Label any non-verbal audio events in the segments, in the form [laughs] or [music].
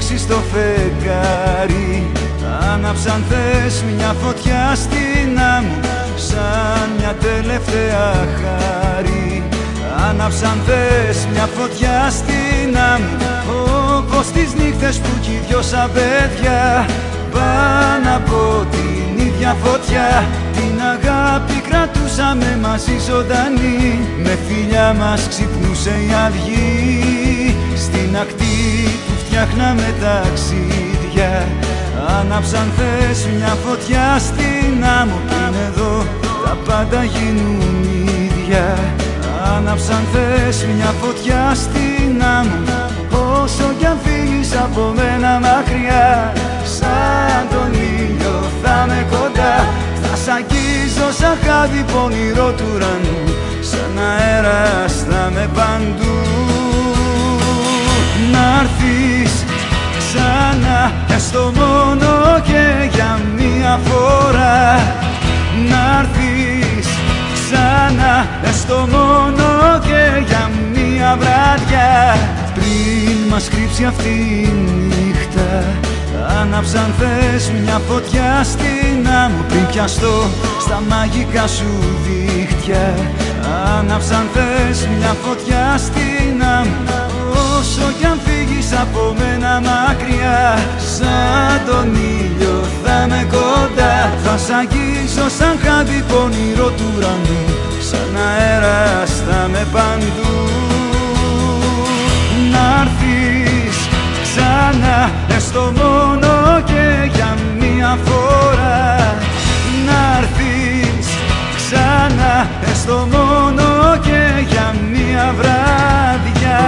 διώξει στο φεγγάρι. Άναψαν θες μια φωτιά στην άμμο σαν μια τελευταία χάρη. Άναψαν θες μια φωτιά στην άμμο όπως τις νύχτες που κι δυο σαν παιδιά. Πάνω από την ίδια φωτιά την αγάπη κρατούσαμε μαζί ζωντανή. Με φιλιά μας ξυπνούσε η αυγή στην ακτή που φτιάχναμε ταξίδια Άναψαν θες μια φωτιά στην άμμο Πριν εδώ. Τα πάντα γίνουν ίδια. Άναψαν θες μια φωτιά στην άμμο. Όσο κι αν φύγεις από μένα μακριά Σαν τον ήλιο θα με κοντά. Θα σ' αγγίζω σαν χάδι πονηρό του ουρανού Σαν αέρας θα με παντού Να'ρθεις ξανά Έστω μόνο και για μία φορά. Να'ρθεις ξανά Έστω μόνο και για μία βράδια Πριν μας κρύψει αυτή η νύχτα Άναψαν θες μια φωτιά στην άμμο. Πριν πιαστώ στα μαγικά σου δίχτυα Άναψαν θες μια φωτιά στην άμμο. Όσο κι αν φύγεις από μένα μακριά Σαν τον ήλιο θα με κοντά. Θα σ' αγγίσω σαν χάδι πονηρό του ουρανού Σαν αέρας θα με παντού Να'ρθεις ξανά έστω μόνο και για μία φορά. Να'ρθεις ξανά έστω μόνο και για μία βράδια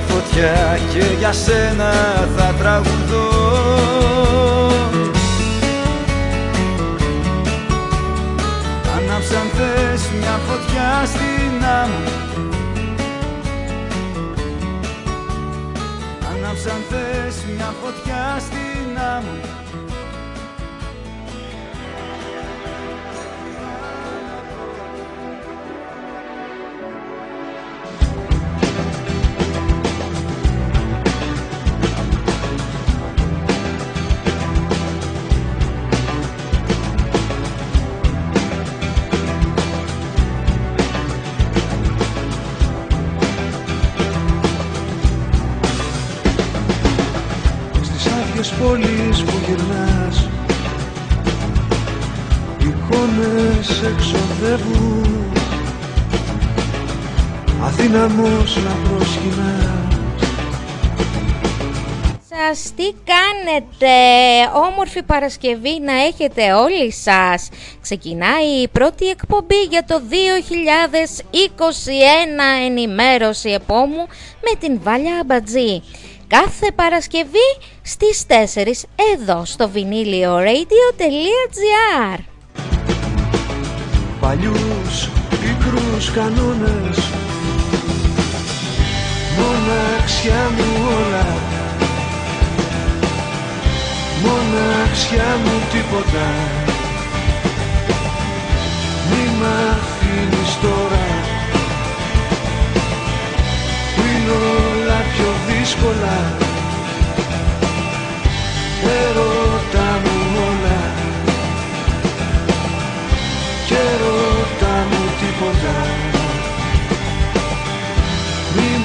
την ίδια φωτιά και για σένα θα τραγουδώ. Άναψαν θες μια φωτιά στην άμμο. Άναψαν θες μια φωτιά στην άμμο εξοδεύουν Αθήναμος να προσκυνάς. Σας, τι κάνετε, όμορφη Παρασκευή να έχετε όλοι σας. Ξεκινάει η πρώτη εκπομπή για το 2021 ενημέρωση επόμου με την Βάλια Αμπατζή. Κάθε Παρασκευή στις 4 εδώ στο vinylioradio.gr Παλιούς πικρούς κανόνες. Μοναξιά μου όλα. Μοναξιά μου τίποτα. Μη μ' αφήνεις τώρα. Που είναι όλα πιο δύσκολα. Ερώτα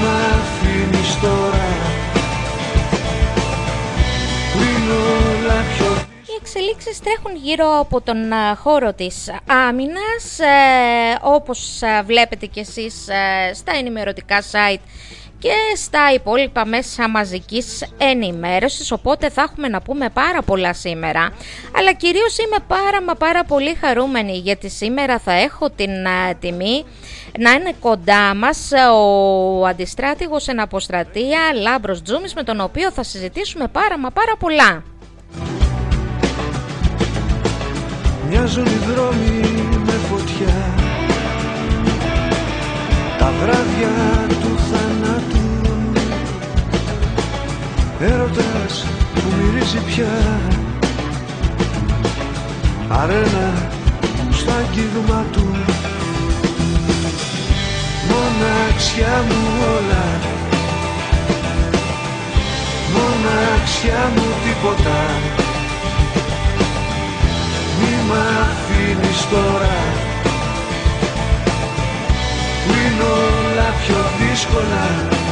μ' αφήνεις τώρα. Που είναι όλα πιο εξελίξεις τρέχουν γύρω από τον χώρο της άμυνας, ε, όπως βλέπετε και εσείς στα ενημερωτικά site και στα υπόλοιπα μέσα μαζικής ενημέρωσης οπότε θα έχουμε να πούμε πάρα πολλά σήμερα αλλά κυρίως είμαι πάρα μα πάρα πολύ χαρούμενη γιατί σήμερα θα έχω την τιμή να είναι κοντά μας ο αντιστράτηγος εν αποστρατεία Λάμπρος Τζούμης με τον οποίο θα συζητήσουμε πάρα μα πάρα πολλά. Μοιάζουν οι δρόμοι με φωτιά Τα βράδια του Έρωτας που μυρίζει πια. Αρένα στο αγγίγμα του. Μοναξιά μου όλα. Μοναξιά μου τίποτα. Μη μ' αφήνεις τώρα. Που είναι όλα πιο δύσκολα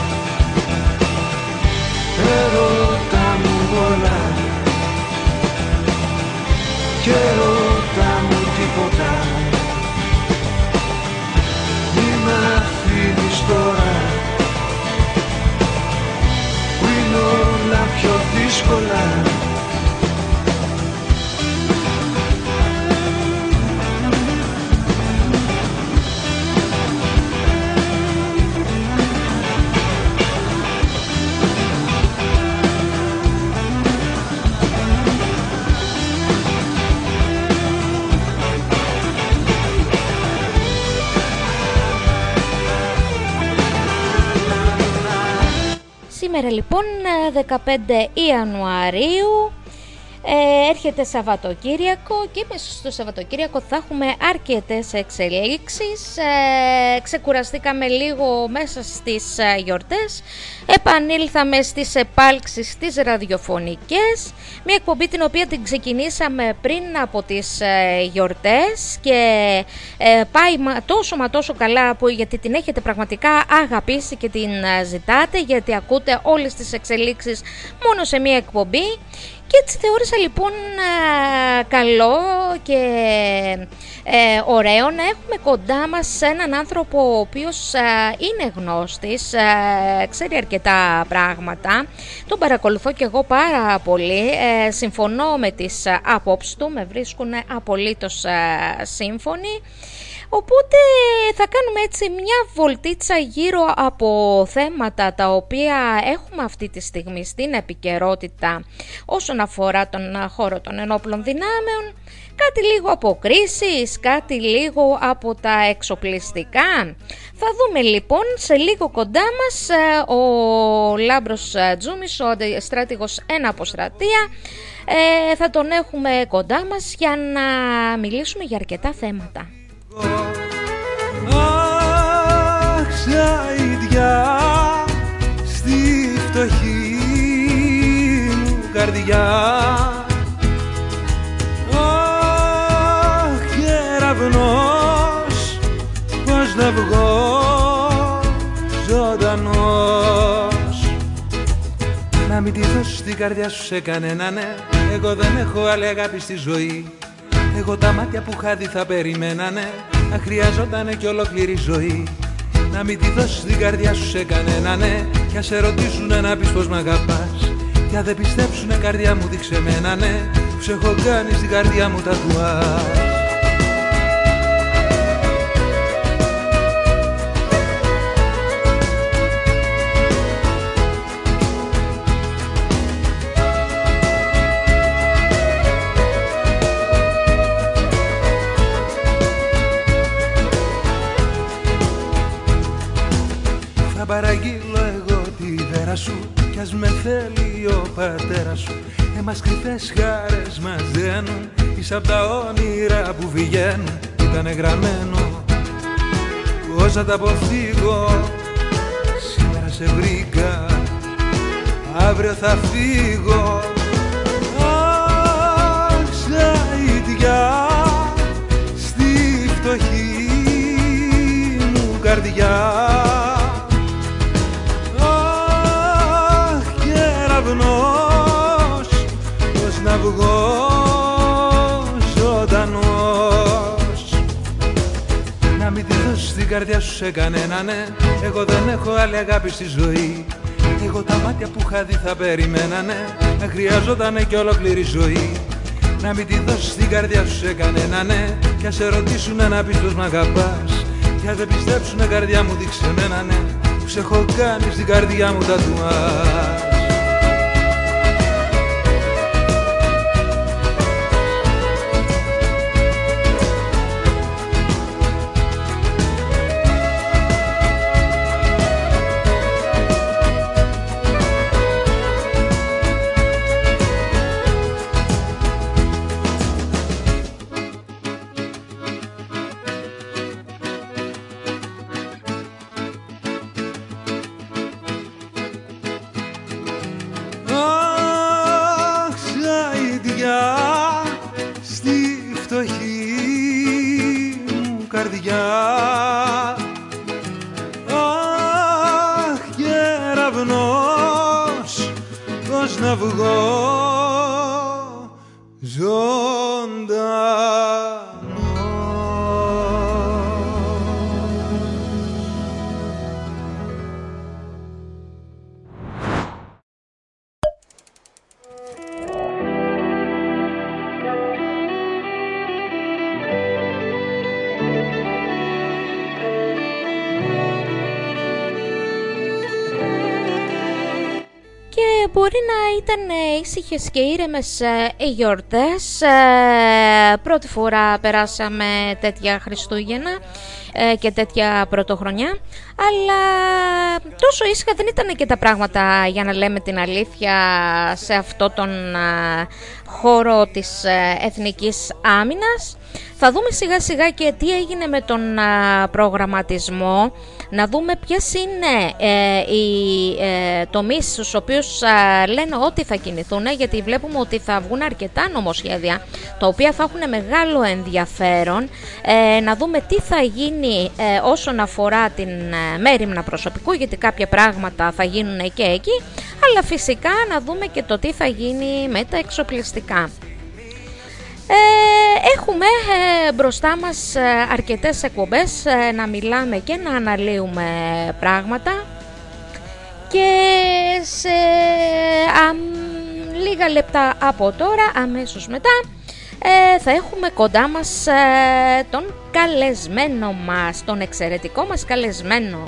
Ερώτα μου όλα Και ερώτα μου τίποτα. Μη μ' αφήνεις τώρα. Που είναι όλα πιο δύσκολα Σήμερα λοιπόν 15 Ιανουαρίου ε, έρχεται Σαββατοκύριακο και μέσα στο Σαββατοκύριακο θα έχουμε αρκετές εξελίξεις. Ε, ξεκουραστήκαμε λίγο μέσα στις ε, γιορτές. Επανήλθαμε στις επάλξεις τις ραδιοφωνικές. Μια εκπομπή την οποία την ξεκινήσαμε πριν από τις ε, γιορτές και ε, πάει τόσο μα τόσο καλά που, γιατί την έχετε πραγματικά αγαπήσει και την ζητάτε γιατί ακούτε όλες τις εξελίξεις μόνο σε μια εκπομπή και έτσι θεώρησα λοιπόν καλό και ε, ωραίο να έχουμε κοντά μας έναν άνθρωπο ο οποίος είναι γνώστης, ξέρει αρκετά πράγματα. Τον παρακολουθώ και εγώ πάρα πολύ, ε, συμφωνώ με τις απόψεις του, με βρίσκουν απολύτως σύμφωνοι. Οπότε θα κάνουμε έτσι μια βολτίτσα γύρω από θέματα τα οποία έχουμε αυτή τη στιγμή στην επικαιρότητα όσον αφορά τον χώρο των ενόπλων δυνάμεων, κάτι λίγο από κρίσεις, κάτι λίγο από τα εξοπλιστικά. Θα δούμε λοιπόν σε λίγο κοντά μας ε, ο Λάμπρος Τζούμις, ο στράτηγος ένα αποστρατεία, ε, θα τον έχουμε κοντά μας για να μιλήσουμε για αρκετά θέματα. Αχ, ίδια στη φτωχή μου καρδιά. Αχ, κεραυνός, πώς να βγω ζωντανός. Να μην τη δώσεις την καρδιά σου σε κανένα ναι Εγώ δεν έχω άλλη αγάπη στη ζωή εγώ τα μάτια που χάδι θα περιμένανε Να χρειαζότανε κι ολόκληρη ζωή. Να μην τη δώσεις την καρδιά σου σε κανένα ναι Κι ας σε ρωτήσουνε να πεις πως μ' αγαπάς. Κι αν δεν πιστέψουνε καρδιά μου δείξε μένα ναι Που έχω κάνει στην καρδιά μου τα τουάς Κι ας με θέλει ο πατέρας σου. Εμάς κρυφές χάρες μας δένουν Εις απ' τα όνειρα που βγαίνουν. Ήτανε γραμμένο Πώς θα τα αποφύγω. Σήμερα σε βρήκα Αύριο θα φύγω. Αχ, ίδια Στη φτωχή μου καρδιά αυγός ζωντανός. Να μην τη δώσεις την καρδιά σου σε κανένα ναι. Εγώ δεν έχω άλλη αγάπη στη ζωή. Εγώ τα μάτια που είχα δει θα περιμένανε ναι. Να χρειαζότανε και ολόκληρη ζωή. Να μην τη δώσεις την καρδιά σου σε κανένα ναι. Κι ας σε ρωτήσουν να πεις πως μ' αγαπάς. Κι αν δεν καρδιά μου δείξε εμένα ναι. Που σε έχω κάνει στην καρδιά μου τα τουά τουάς ήσυχες και ήρεμες ε, οι γιορτές. Ε, πρώτη φορά περάσαμε τέτοια Χριστούγεννα ε, και τέτοια πρωτοχρονιά. Αλλά τόσο ήσυχα δεν ήταν και τα πράγματα για να λέμε την αλήθεια σε αυτό τον χώρο της εθνικής άμυνας. Θα δούμε σιγά σιγά και τι έγινε με τον προγραμματισμό να δούμε ποιες είναι ε, οι ε, τομείς στους οποίους ε, λένε ότι θα κινηθούν γιατί βλέπουμε ότι θα βγουν αρκετά νομοσχέδια τα οποία θα έχουν μεγάλο ενδιαφέρον. Ε, να δούμε τι θα γίνει όσον αφορά την μέρημνα προσωπικού γιατί κάποια πράγματα θα γίνουν και εκεί. Αλλά φυσικά να δούμε και το τι θα γίνει με τα εξοπλιστικά. Ε, έχουμε ε, μπροστά μας ε, αρκετές εκπομπές να μιλάμε και να αναλύουμε πράγματα και σε λίγα λεπτά από τώρα, αμέσως μετά, θα έχουμε κοντά μας τον καλεσμένο μας, τον εξαιρετικό μας καλεσμένο.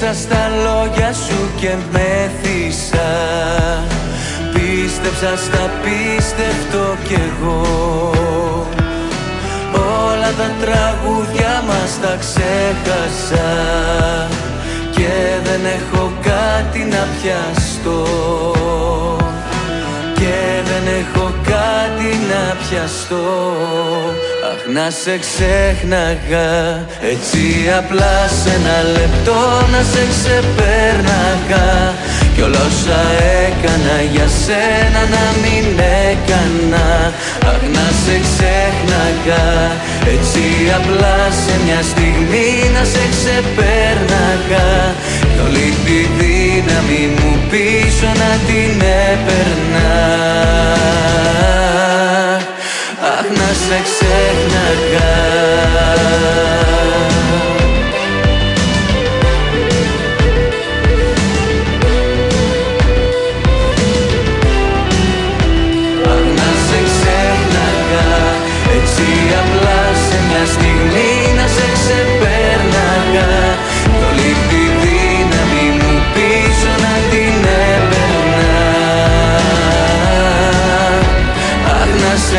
Πίστεψα στα λόγια σου και μέθησα. Πίστεψα στα πίστευτο κι εγώ. Όλα τα τραγούδια μας τα ξέχασα. Και δεν έχω κάτι να πιαστώ. Και δεν έχω κάτι να πιαστώ. Αχ να σε ξέχναγα. Έτσι απλά σε ένα λεπτό να σε ξεπέρναγα. Κι όλα όσα έκανα για σένα να μην έκανα. Αχ να σε ξέχναγα. Έτσι απλά σε μια στιγμή να σε ξεπέρναγα. Κι όλη τη δύναμη μου πίσω να την έπαιρνα. Αχ να σε ξέχναγα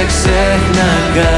ξέχναγα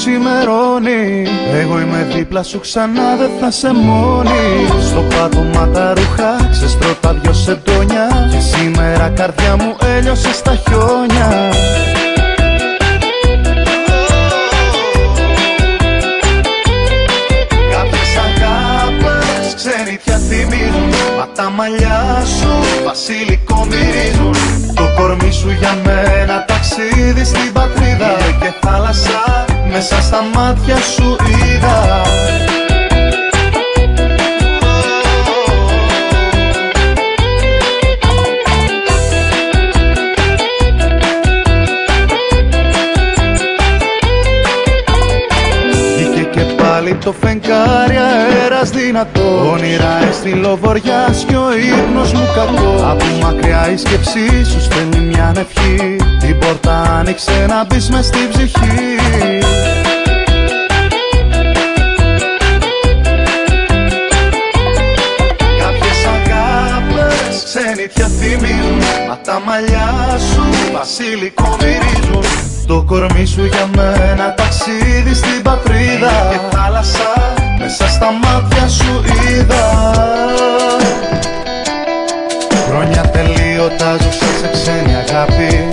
ξημερώνει. Εγώ είμαι δίπλα σου ξανά δεν θα σε μόνη. Στο πάτωμα τα ρούχα ξεστρώτα δυο σεντόνια. Και σήμερα καρδιά μου έλειωσε στα χιόνια. Κάποιες αγάπες ξενιτιά θυμίζουν. Μα τα μαλλιά σου βασιλικό μυρίζουν. Το κορμί σου για μένα ταξίδι στην πατρίδα. Και θάλασσα μέσα στα μάτια σου είδα. Το φεγγάρι αέρας δυνατό. Όνειρα έστειλω βοριάς κι ο ύπνος μου κακό. Από μακριά η σκέψη σου στέλνει μια ευχή Την πόρτα άνοιξε να μπεις μες στην ψυχή. Κάποιες αγάπες ξενιτιά θυμίζουν Μα τα μαλλιά σου βασιλικό μυρίζουν. Το κορμί σου για μένα ταξίδι στην πατρίδα. Και θάλασσα μέσα στα μάτια σου είδα. Χρόνια τελείωτα ζούσα σε ξένη αγάπη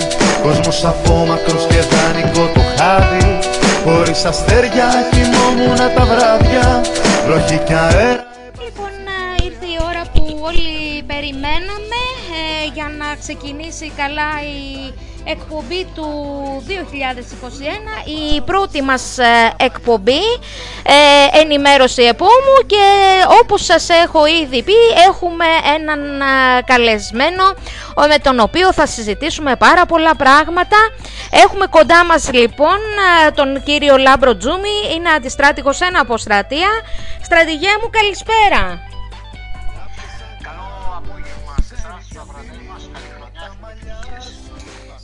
Κόσμος απόμακρος και δανεικό το χάδι. Χωρίς αστέρια κοιμόμουνα τα βράδια. Βροχή και αέρα. Λοιπόν ήρθε η ώρα που όλοι περιμέναμε ε, για να ξεκινήσει καλά η εκπομπή του 2021, η πρώτη μας ε, εκπομπή, ε, ενημέρωση επ' ώμου και όπως σας έχω ήδη πει έχουμε έναν ε, καλεσμένο με τον οποίο θα συζητήσουμε πάρα πολλά πράγματα. Έχουμε κοντά μας λοιπόν ε, τον κύριο Λάμπρο Τζούμη, είναι αντιστράτηγος εν αποστρατεία. Στρατηγέ μου καλησπέρα.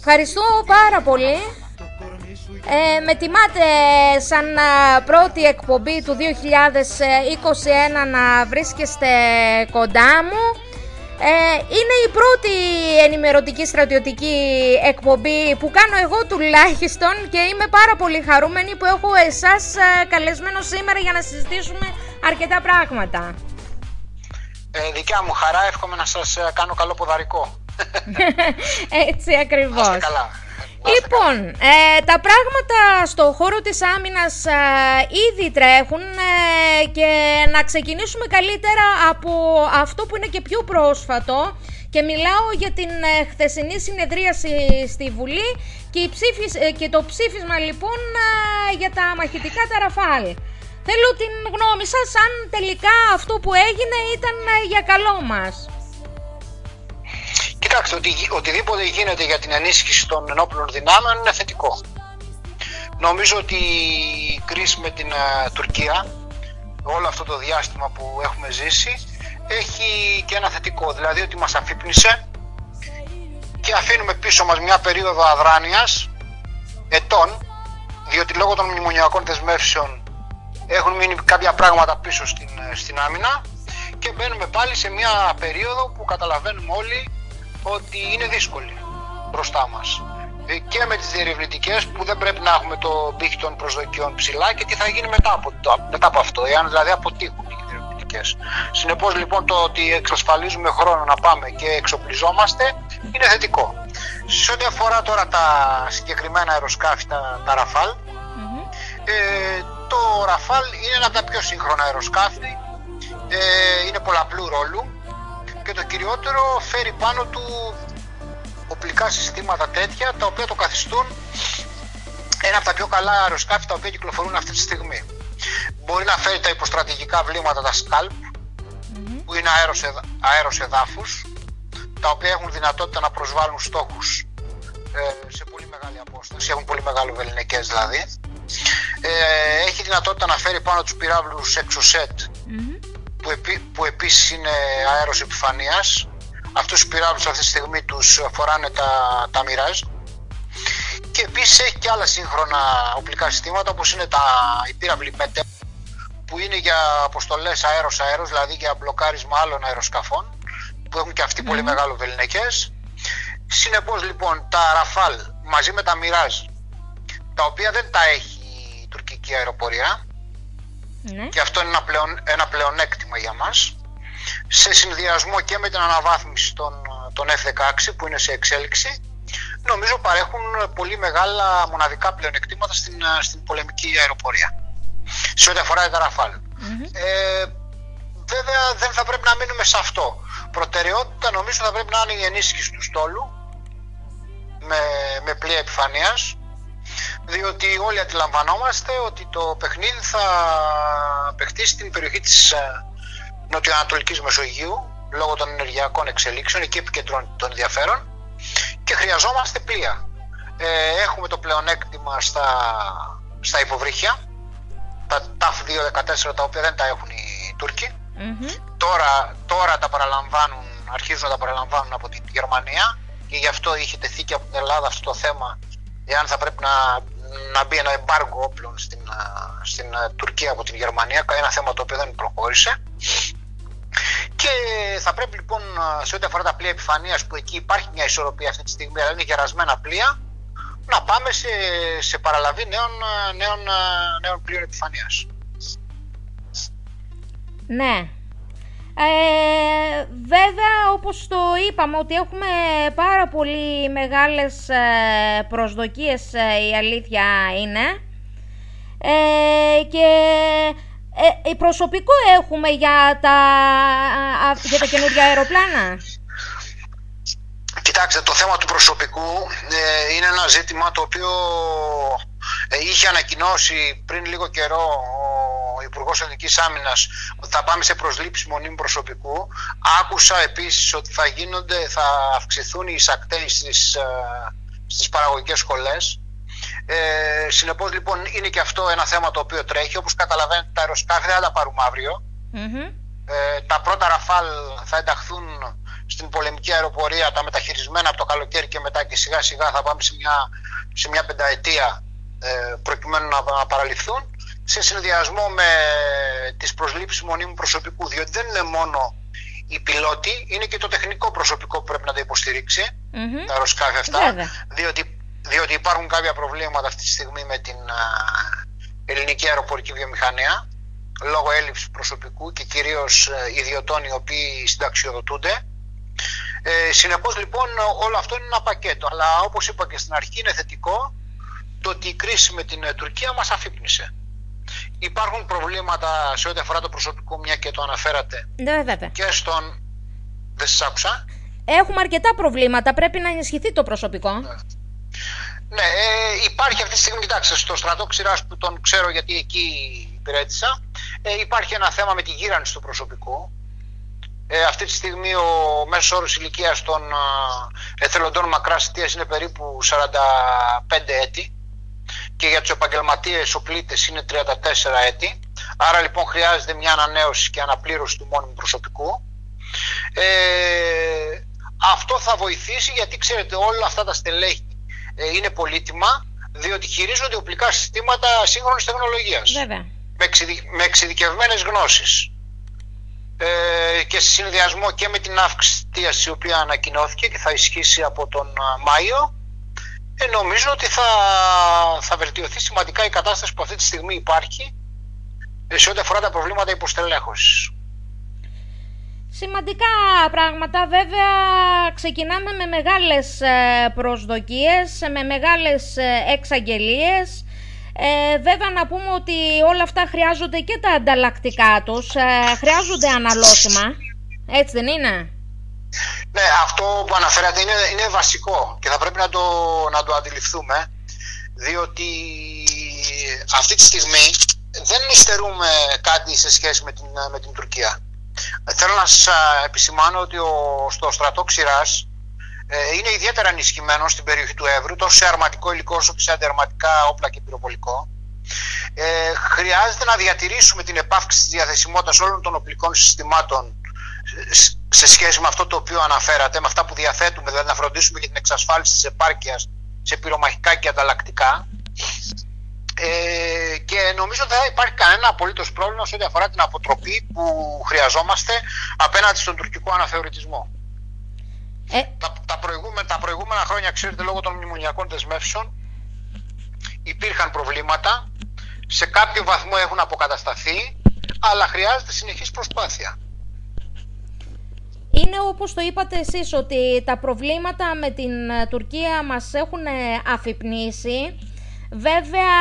Ευχαριστώ πάρα πολύ. Ε, με τιμάτε σαν πρώτη εκπομπή του 2021 να βρίσκεστε κοντά μου. Ε, είναι η πρώτη ενημερωτική στρατιωτική εκπομπή που κάνω εγώ τουλάχιστον και είμαι πάρα πολύ χαρούμενη που έχω εσάς καλεσμένο σήμερα για να συζητήσουμε αρκετά πράγματα. Ε, δικιά μου χαρά, εύχομαι να σας κάνω καλό ποδαρικό. [laughs] Έτσι ακριβώς. καλά. Λοιπόν, ε, τα πράγματα στο χώρο της άμυνας ε, ήδη τρέχουν ε, και να ξεκινήσουμε καλύτερα από αυτό που είναι και πιο πρόσφατο και μιλάω για την χθεσινή συνεδρίαση στη Βουλή και, η και το ψήφισμα λοιπόν για τα μαχητικά τα Ραφάλ. Θέλω την γνώμη σας αν τελικά αυτό που έγινε ήταν για καλό μας. Κοιτάξτε, ότι, οτιδήποτε γίνεται για την ενίσχυση των ενόπλων δυνάμεων είναι θετικό. Νομίζω ότι η κρίση με την uh, Τουρκία, όλο αυτό το διάστημα που έχουμε ζήσει, έχει και ένα θετικό, δηλαδή ότι μας αφύπνισε και αφήνουμε πίσω μας μια περίοδο αδράνειας ετών, διότι λόγω των μνημονιακών δεσμεύσεων έχουν μείνει κάποια πράγματα πίσω στην, ε, στην άμυνα και μπαίνουμε πάλι σε μια περίοδο που καταλαβαίνουμε όλοι ότι είναι δύσκολη μπροστά μας ε, και με τις διερευνητικές που δεν πρέπει να έχουμε το πύχη των προσδοκιών ψηλά και τι θα γίνει μετά από, μετά από αυτό, εάν δηλαδή αποτύχουν οι διερευνητικές. Συνεπώς λοιπόν το ότι εξασφαλίζουμε χρόνο να πάμε και εξοπλιζόμαστε είναι θετικό. Σε ό,τι αφορά τώρα τα συγκεκριμένα αεροσκάφη, τα, τα Ραφάλ, ε, το Ραφάλ είναι ένα από τα πιο σύγχρονα αεροσκάφη, ε, είναι πολλαπλού ρόλου, και το κυριότερο φέρει πάνω του οπλικά συστήματα τέτοια τα οποία το καθιστούν ένα από τα πιο καλά αεροσκάφη τα οποία κυκλοφορούν αυτή τη στιγμή. Μπορεί να φέρει τα υποστρατηγικά βλήματα, τα Scalp, που είναι αέρος, αέρος εδάφους, τα οποία έχουν δυνατότητα να προσβάλλουν στόχους ε, σε πολύ μεγάλη απόσταση, έχουν πολύ μεγάλο βεληνικές δηλαδή. Ε, έχει δυνατότητα να φέρει πάνω τους πυράβλους Exocet, που, επί, που επίσης είναι αέρος επιφανείας. Αυτούς τους πυράβλους αυτή τη στιγμή τους φοράνε τα, τα Mirage. Και επίσης έχει και άλλα σύγχρονα οπλικά συστήματα όπως είναι τα πύραυλοι ΜΕΤΕ που είναι για αποστολές αέρος-αέρος, δηλαδή για μπλοκάρισμα άλλων αεροσκαφών που έχουν και αυτοί πολύ μεγάλο βεληνικές. Συνεπώς λοιπόν τα Rafale μαζί με τα Mirage τα οποία δεν τα έχει η τουρκική αεροπορία Ναι. και αυτό είναι ένα, πλεον, ένα πλεονέκτημα για μας σε συνδυασμό και με την αναβάθμιση των, των F-16 που είναι σε εξέλιξη νομίζω παρέχουν πολύ μεγάλα μοναδικά πλεονεκτήματα στην, στην πολεμική αεροπορία σε ό,τι αφορά τα Ραφάλ. Ε, βέβαια δεν θα πρέπει να μείνουμε σε αυτό. Προτεραιότητα νομίζω θα πρέπει να είναι η ενίσχυση του στόλου με, με πλοία επιφανείας διότι όλοι αντιλαμβανόμαστε ότι το παιχνίδι θα παιχτεί στην περιοχή της ε, νοτιοανατολικής Μεσογείου λόγω των ενεργειακών εξελίξεων, εκεί επικεντρώνει των ενδιαφέρον και χρειαζόμαστε πλοία. Ε, έχουμε το πλεονέκτημα στα, στα υποβρύχια, τα TAF 214 τα οποία δεν τα έχουν οι Τούρκοι. Τώρα, τώρα τα παραλαμβάνουν, αρχίζουν να τα παραλαμβάνουν από την Γερμανία και γι' αυτό είχε τεθεί και από την Ελλάδα αυτό το θέμα εάν θα πρέπει να, να μπει ένα εμπάργο όπλων στην, στην Τουρκία από την Γερμανία, ένα θέμα το οποίο δεν προχώρησε. Και θα πρέπει λοιπόν σε ό,τι αφορά τα πλοία επιφανείας που εκεί υπάρχει μια ισορροπία αυτή τη στιγμή, αλλά είναι γερασμένα πλοία, να πάμε σε, σε παραλαβή νέων, νέων, νέων πλοίων επιφανείας. Ναι. Ε, βέβαια όπως το είπαμε ότι έχουμε πάρα πολύ μεγάλες ε, προσδοκίες ε, η αλήθεια είναι ε, και ε, η προσωπικό έχουμε για τα, για τα καινούργια αεροπλάνα; Κοιτάξτε, το θέμα του προσωπικού ε, είναι ένα ζήτημα το οποίο ε, είχε ανακοινώσει πριν λίγο καιρό ο Υπουργός Εθνικής Άμυνας ότι θα πάμε σε προσλήψη μονίμου προσωπικού. Άκουσα επίσης ότι θα, γίνονται, θα αυξηθούν οι εισακτέοι στις στις παραγωγικές σχολές. Ε, συνεπώς λοιπόν είναι και αυτό ένα θέμα το οποίο τρέχει. Όπως καταλαβαίνετε τα αεροσκάφη δεν θα τα πάρουμε Ε, τα πρώτα ραφάλ θα ενταχθούν στην πολεμική αεροπορία, τα μεταχειρισμένα από το καλοκαίρι και μετά και σιγά σιγά θα πάμε σε μια, σε μια πενταετία ε, προκειμένου να, να παραλυφθούν σε συνδυασμό με τις προσλήψεις μονίμου προσωπικού διότι δεν είναι μόνο οι πιλότοι, είναι και το τεχνικό προσωπικό που πρέπει να τα υποστηριξει τα αεροσκάφη αυτά διότι, διότι υπάρχουν κάποια προβλήματα αυτή τη στιγμή με την α, ελληνική αεροπορική βιομηχανία λόγω έλλειψης προσωπικού και κυρίως ε, ιδιωτών οι οποίοι συνταξιοδοτούνται ε, συνεπώς λοιπόν όλο αυτό είναι ένα πακέτο αλλά όπως είπα και στην αρχή είναι θετικό το ότι η κρίση με την ε, Τουρκία μας αφύπνισε. Υπάρχουν προβλήματα σε ό,τι αφορά το προσωπικό, μια και το αναφέρατε. Ναι, βέβαια. Και στον. Δεν σας άκουσα. Έχουμε αρκετά προβλήματα. Πρέπει να ενισχυθεί το προσωπικό. Ναι, ναι ε, υπάρχει αυτή τη στιγμή, κοιτάξτε, στο στρατό ξηράς που τον ξέρω γιατί εκεί υπηρέτησα, ε, υπάρχει ένα θέμα με τη γύρανση του προσωπικού. Ε, αυτή τη στιγμή ο μέσος όρος ηλικίας των ε, εθελοντών μακρά είναι περίπου 45 έτη και για τους επαγγελματίες ο πλήτες είναι 34 έτη. Άρα λοιπόν χρειάζεται μια ανανέωση και αναπλήρωση του μόνιμου προσωπικού. Ε, αυτό θα βοηθήσει γιατί ξέρετε όλα αυτά τα στελέχη ε, είναι πολύτιμα διότι χειρίζονται οπλικά συστήματα σύγχρονης τεχνολογίας Βέβαια. με, εξειδικ, με εξειδικευμένες γνώσεις ε, και σε συνδυασμό και με την αύξηση η οποία ανακοινώθηκε και θα ισχύσει από τον Μάιο ε, νομίζω ότι θα, θα βελτιωθεί σημαντικά η κατάσταση που αυτή τη στιγμή υπάρχει ε, σε ό,τι αφορά τα προβλήματα υποστελέχωσης. Σημαντικά πράγματα βέβαια ξεκινάμε με μεγάλες ε, προσδοκίες, με μεγάλες ε, εξαγγελίες. Ε, βέβαια να πούμε ότι όλα αυτά χρειάζονται και τα ανταλλακτικά τους, χρειάζονται αναλώσιμα, έτσι δεν είναι; Ναι, αυτό που αναφέρατε είναι, είναι βασικό και θα πρέπει να το, να το αντιληφθούμε διότι αυτή τη στιγμή δεν υστερούμε κάτι σε σχέση με την, με την Τουρκία. Θέλω να σας επισημάνω ότι ο, στο στρατό Ξηράς ε, είναι ιδιαίτερα ενισχυμένο στην περιοχή του Εύρου τόσο σε αρματικό υλικό όσο και σε αντιαρματικά όπλα και πυροπολικό. Ε, χρειάζεται να διατηρήσουμε την επάυξη της διαθεσιμότητας όλων των οπλικών συστημάτων σε σχέση με αυτό το οποίο αναφέρατε, με αυτά που διαθέτουμε, δηλαδή να φροντίσουμε για την εξασφάλιση της επάρκειας σε πυρομαχικά και ανταλλακτικά. Ε, και νομίζω ότι δεν υπάρχει κανένα απολύτως πρόβλημα σε ό,τι αφορά την αποτροπή που χρειαζόμαστε απέναντι στον τουρκικό αναθεωρητισμό. Ε. Τα, τα, προηγούμενα, τα προηγούμενα χρόνια, ξέρετε, λόγω των μνημονιακών δεσμεύσεων, υπήρχαν προβλήματα, σε κάποιο βαθμό έχουν αποκατασταθεί, αλλά χρειάζεται συνεχής προσπάθεια. Είναι όπως το είπατε εσείς ότι τα προβλήματα με την ε, Τουρκία μας έχουν αφυπνήσει. Βέβαια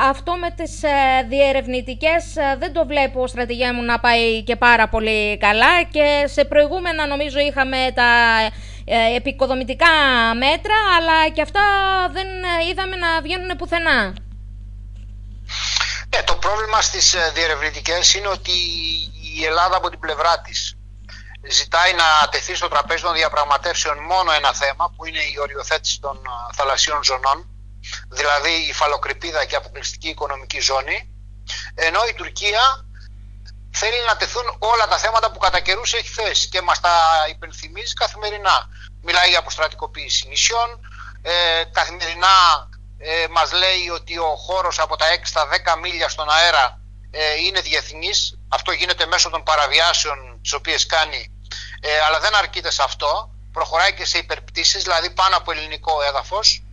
αυτό με τις ε, διερευνητικές ε, δεν το βλέπω στρατηγία μου να πάει και πάρα πολύ καλά και σε προηγούμενα νομίζω είχαμε τα επικοδομητικά μέτρα αλλά και αυτά δεν είδαμε να βγαίνουν πουθενά. Ε, το πρόβλημα στις διερευνητικές είναι ότι η Ελλάδα από την πλευρά της ζητάει να τεθεί στο τραπέζι των διαπραγματεύσεων μόνο ένα θέμα που είναι η οριοθέτηση των θαλασσίων ζωνών δηλαδή η φαλοκρηπίδα και αποκλειστική οικονομική ζώνη ενώ η Τουρκία θέλει να τεθούν όλα τα θέματα που κατά καιρούς έχει θέσει και μας τα υπενθυμίζει καθημερινά. Μιλάει για αποστρατικοποίηση νησιών, ε, καθημερινά ε, μας λέει ότι ο χώρος από τα 6 στα 10 μίλια στον αέρα ε, είναι διεθνής. Αυτό γίνεται μέσω των παραβιάσεων τις οποίες κάνει, ε, αλλά δεν αρκείται σε αυτό. Προχωράει και σε υπερπτήσεις, δηλαδή πάνω από ελληνικό έδαφος, από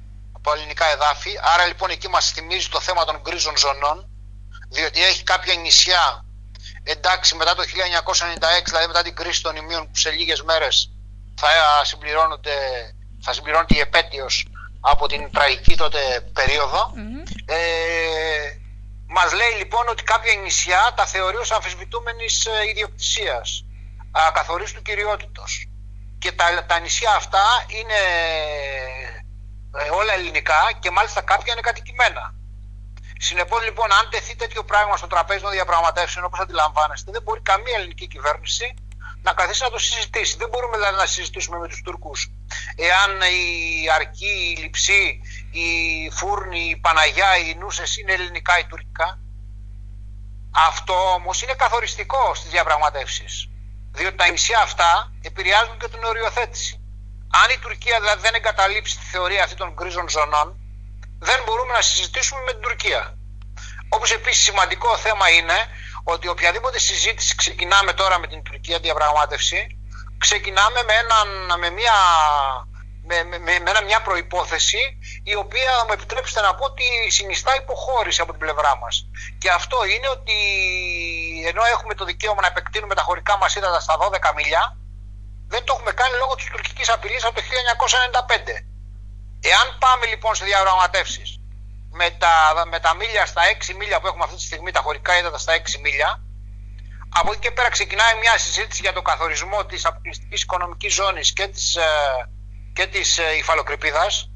ελληνικά εδάφη. Άρα λοιπόν εκεί μας θυμίζει το θέμα των γκρίζων ζωνών, διότι έχει κάποια νησιά, εντάξει μετά το 1996, δηλαδή μετά την κρίση των ημείων που σε λίγες μέρες θα συμπληρώνονται, θα συμπληρώνεται η επέτειος από την τραγική τότε περίοδο. Ε, μας λέει λοιπόν ότι κάποια νησιά τα θεωρεί ως αμφισβητούμενης ε, ιδιοκτησίας, καθορίστου κυριότητος. Και τα, τα νησιά αυτά είναι ε, όλα ελληνικά και μάλιστα κάποια είναι κατοικημένα. Συνεπώς λοιπόν αν τεθεί τέτοιο πράγμα στο τραπέζι των διαπραγματεύσεων όπως αντιλαμβάνεστε δεν μπορεί καμία ελληνική κυβέρνηση να καθίσει να το συζητήσει. Δεν μπορούμε δηλαδή να συζητήσουμε με τους Τούρκους εάν η αρκή, η λειψή, η Φούρνη, η Παναγιά, η Νούσες είναι ελληνικά ή τουρκικά. Αυτό όμως είναι καθοριστικό στις διαπραγματεύσεις. Διότι τα νησιά αυτά επηρεάζουν και την οριοθέτηση. Αν η Τουρκία δηλαδή δεν εγκαταλείψει τη θεωρία αυτή των γκρίζων ζωνών, δεν μπορούμε να συζητήσουμε με την Τουρκία. Όπως επίσης σημαντικό θέμα είναι ότι οποιαδήποτε συζήτηση ξεκινάμε τώρα με την Τουρκία διαπραγμάτευση, ξεκινάμε με, έναν, με μια με, με, με μια προϋπόθεση η οποία μου επιτρέψετε να πω ότι συνιστά υποχώρηση από την πλευρά μας. Και αυτό είναι ότι ενώ έχουμε το δικαίωμα να επεκτείνουμε τα χωρικά μας ύδατα στα 12 μίλια, δεν το έχουμε κάνει λόγω της τουρκικής απειλής από το 1995. Εάν πάμε λοιπόν σε διαπραγματεύσεις με τα, με τα μίλια στα 6 μίλια που έχουμε αυτή τη στιγμή, τα χωρικά ύδατα στα 6 μίλια, από εκεί και πέρα ξεκινάει μια συζήτηση για το καθορισμό της αποκλειστικής οικονομικής ζώνης και της ε, και της ε, υφαλοκρηπίδας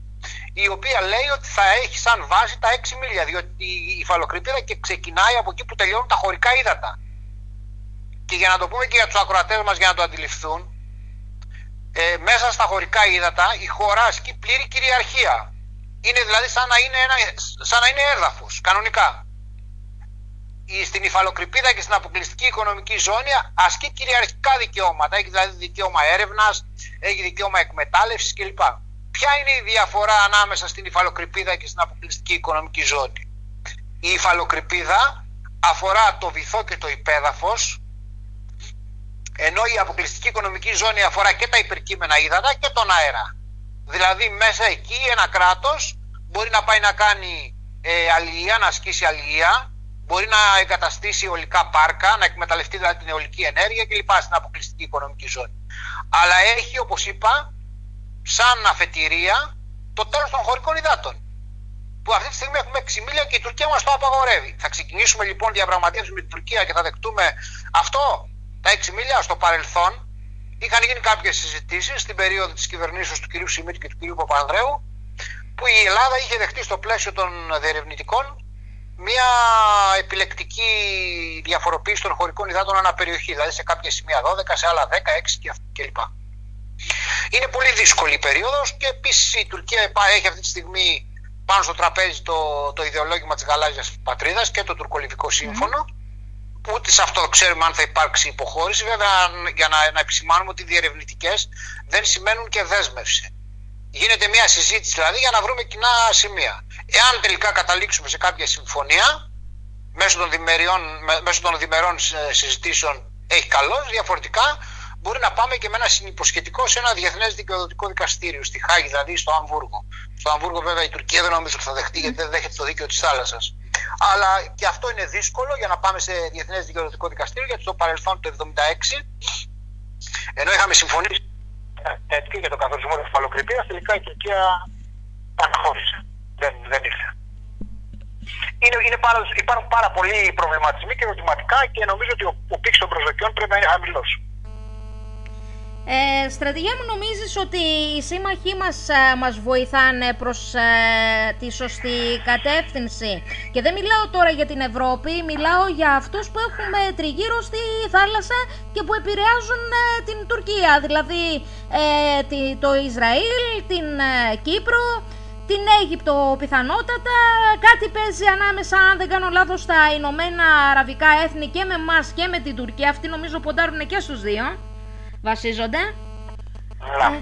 η οποία λέει ότι θα έχει σαν βάση τα 6 μίλια διότι η υφαλοκρηπίδα και ξεκινάει από εκεί που τελειώνουν τα χωρικά ύδατα και για να το πούμε και για τους ακροατές μας για να το αντιληφθούν ε, μέσα στα χωρικά ύδατα η χώρα ασκεί πλήρη κυριαρχία είναι δηλαδή σαν να είναι, ένα, σαν να είναι έδαφος κανονικά στην υφαλοκρηπίδα και στην αποκλειστική οικονομική ζώνη ασκεί κυριαρχικά δικαιώματα. Έχει δηλαδή δικαίωμα έρευνας, έχει δικαίωμα εκμετάλλευσης κλπ. Ποια είναι η διαφορά ανάμεσα στην υφαλοκρηπίδα και στην αποκλειστική οικονομική ζώνη; Η υφαλοκρηπίδα αφορά το βυθό και το υπέδαφος, ενώ η αποκλειστική οικονομική ζώνη αφορά και τα υπερκείμενα ύδατα και τον αέρα. Δηλαδή μέσα εκεί ένα κράτος μπορεί να πάει να κάνει ε, αλληλεία, να ασκήσει αλληλεία, μπορεί να εγκαταστήσει αιωλικά πάρκα, να εκμεταλλευτεί δηλαδή την αιωλική ενέργεια κλπ. στην αποκλειστική οικονομική ζώνη. Αλλά έχει, όπως είπα, σαν αφετηρία το τέλος των χωρικών υδάτων. Που αυτή τη στιγμή έχουμε 6 μίλια και η Τουρκία μας το απαγορεύει. Θα ξεκινήσουμε λοιπόν διαπραγματεύσει με την Τουρκία και θα δεχτούμε αυτό, τα 6 μίλια στο παρελθόν. Είχαν γίνει κάποιες συζητήσεις στην περίοδο της κυβερνήσεως του κ. Σιμίτ και του κ. Παπανδρέου, που η Ελλάδα είχε δεχτεί στο πλαίσιο των διερευνητικών μια επιλεκτική διαφοροποίηση των χωρικών υδάτων ανά περιοχή, δηλαδή σε κάποια σημεία 12, σε άλλα 10, 6 κλπ. Είναι πολύ δύσκολη η περίοδος και επίσης η Τουρκία έχει αυτή τη στιγμή πάνω στο τραπέζι το, το ιδεολόγημα της γαλάζιας πατρίδας και το τουρκολιβικό σύμφωνο που ούτε σε αυτό ξέρουμε αν θα υπάρξει υποχώρηση βέβαια για να, να επισημάνουμε ότι οι διερευνητικές δεν σημαίνουν και δέσμευση γίνεται μια συζήτηση δηλαδή για να βρούμε κοινά σημεία. Εάν τελικά καταλήξουμε σε κάποια συμφωνία, μέσω των, διμεριών, μέσω των διμερών συζητήσεων έχει καλός, διαφορετικά μπορεί να πάμε και με ένα συνυποσχετικό σε ένα διεθνές δικαιοδοτικό δικαστήριο, στη Χάγη δηλαδή, στο Αμβούργο. Στο Αμβούργο βέβαια η Τουρκία δεν νομίζω ότι θα δεχτεί γιατί δεν δέχεται το δίκαιο της θάλασσας. Αλλά και αυτό είναι δύσκολο για να πάμε σε διεθνές δικαιοδοτικό δικαστήριο γιατί στο παρελθόν το 1976 ενώ είχαμε συμφωνήσει τέτοιο για το καθορισμό της φαλοκρηπίας, τελικά η Τουρκία αναχώρησε. Δεν, δεν ήρθε. Είναι, είναι πάρα, υπάρχουν πάρα πολλοί προβληματισμοί και ερωτηματικά και νομίζω ότι ο, ο πύχης των προσδοκιών πρέπει να είναι χαμηλός. Ε, στρατηγέ μου νομίζεις ότι οι σύμμαχοί μας, ε, μας βοηθάνε προς ε, τη σωστή κατεύθυνση; Και δεν μιλάω τώρα για την Ευρώπη, μιλάω για αυτούς που έχουμε τριγύρω στη θάλασσα και που επηρεάζουν ε, την Τουρκία, δηλαδή το Ισραήλ, την Κύπρο, την Αίγυπτο πιθανότατα, κάτι παίζει ανάμεσα αν δεν κάνω λάθος στα Ηνωμένα Αραβικά Έθνη και με εμάς και με την Τουρκία, αυτοί νομίζω ποντάρουν και στους δύο βασίζονται; Ναι. Ε.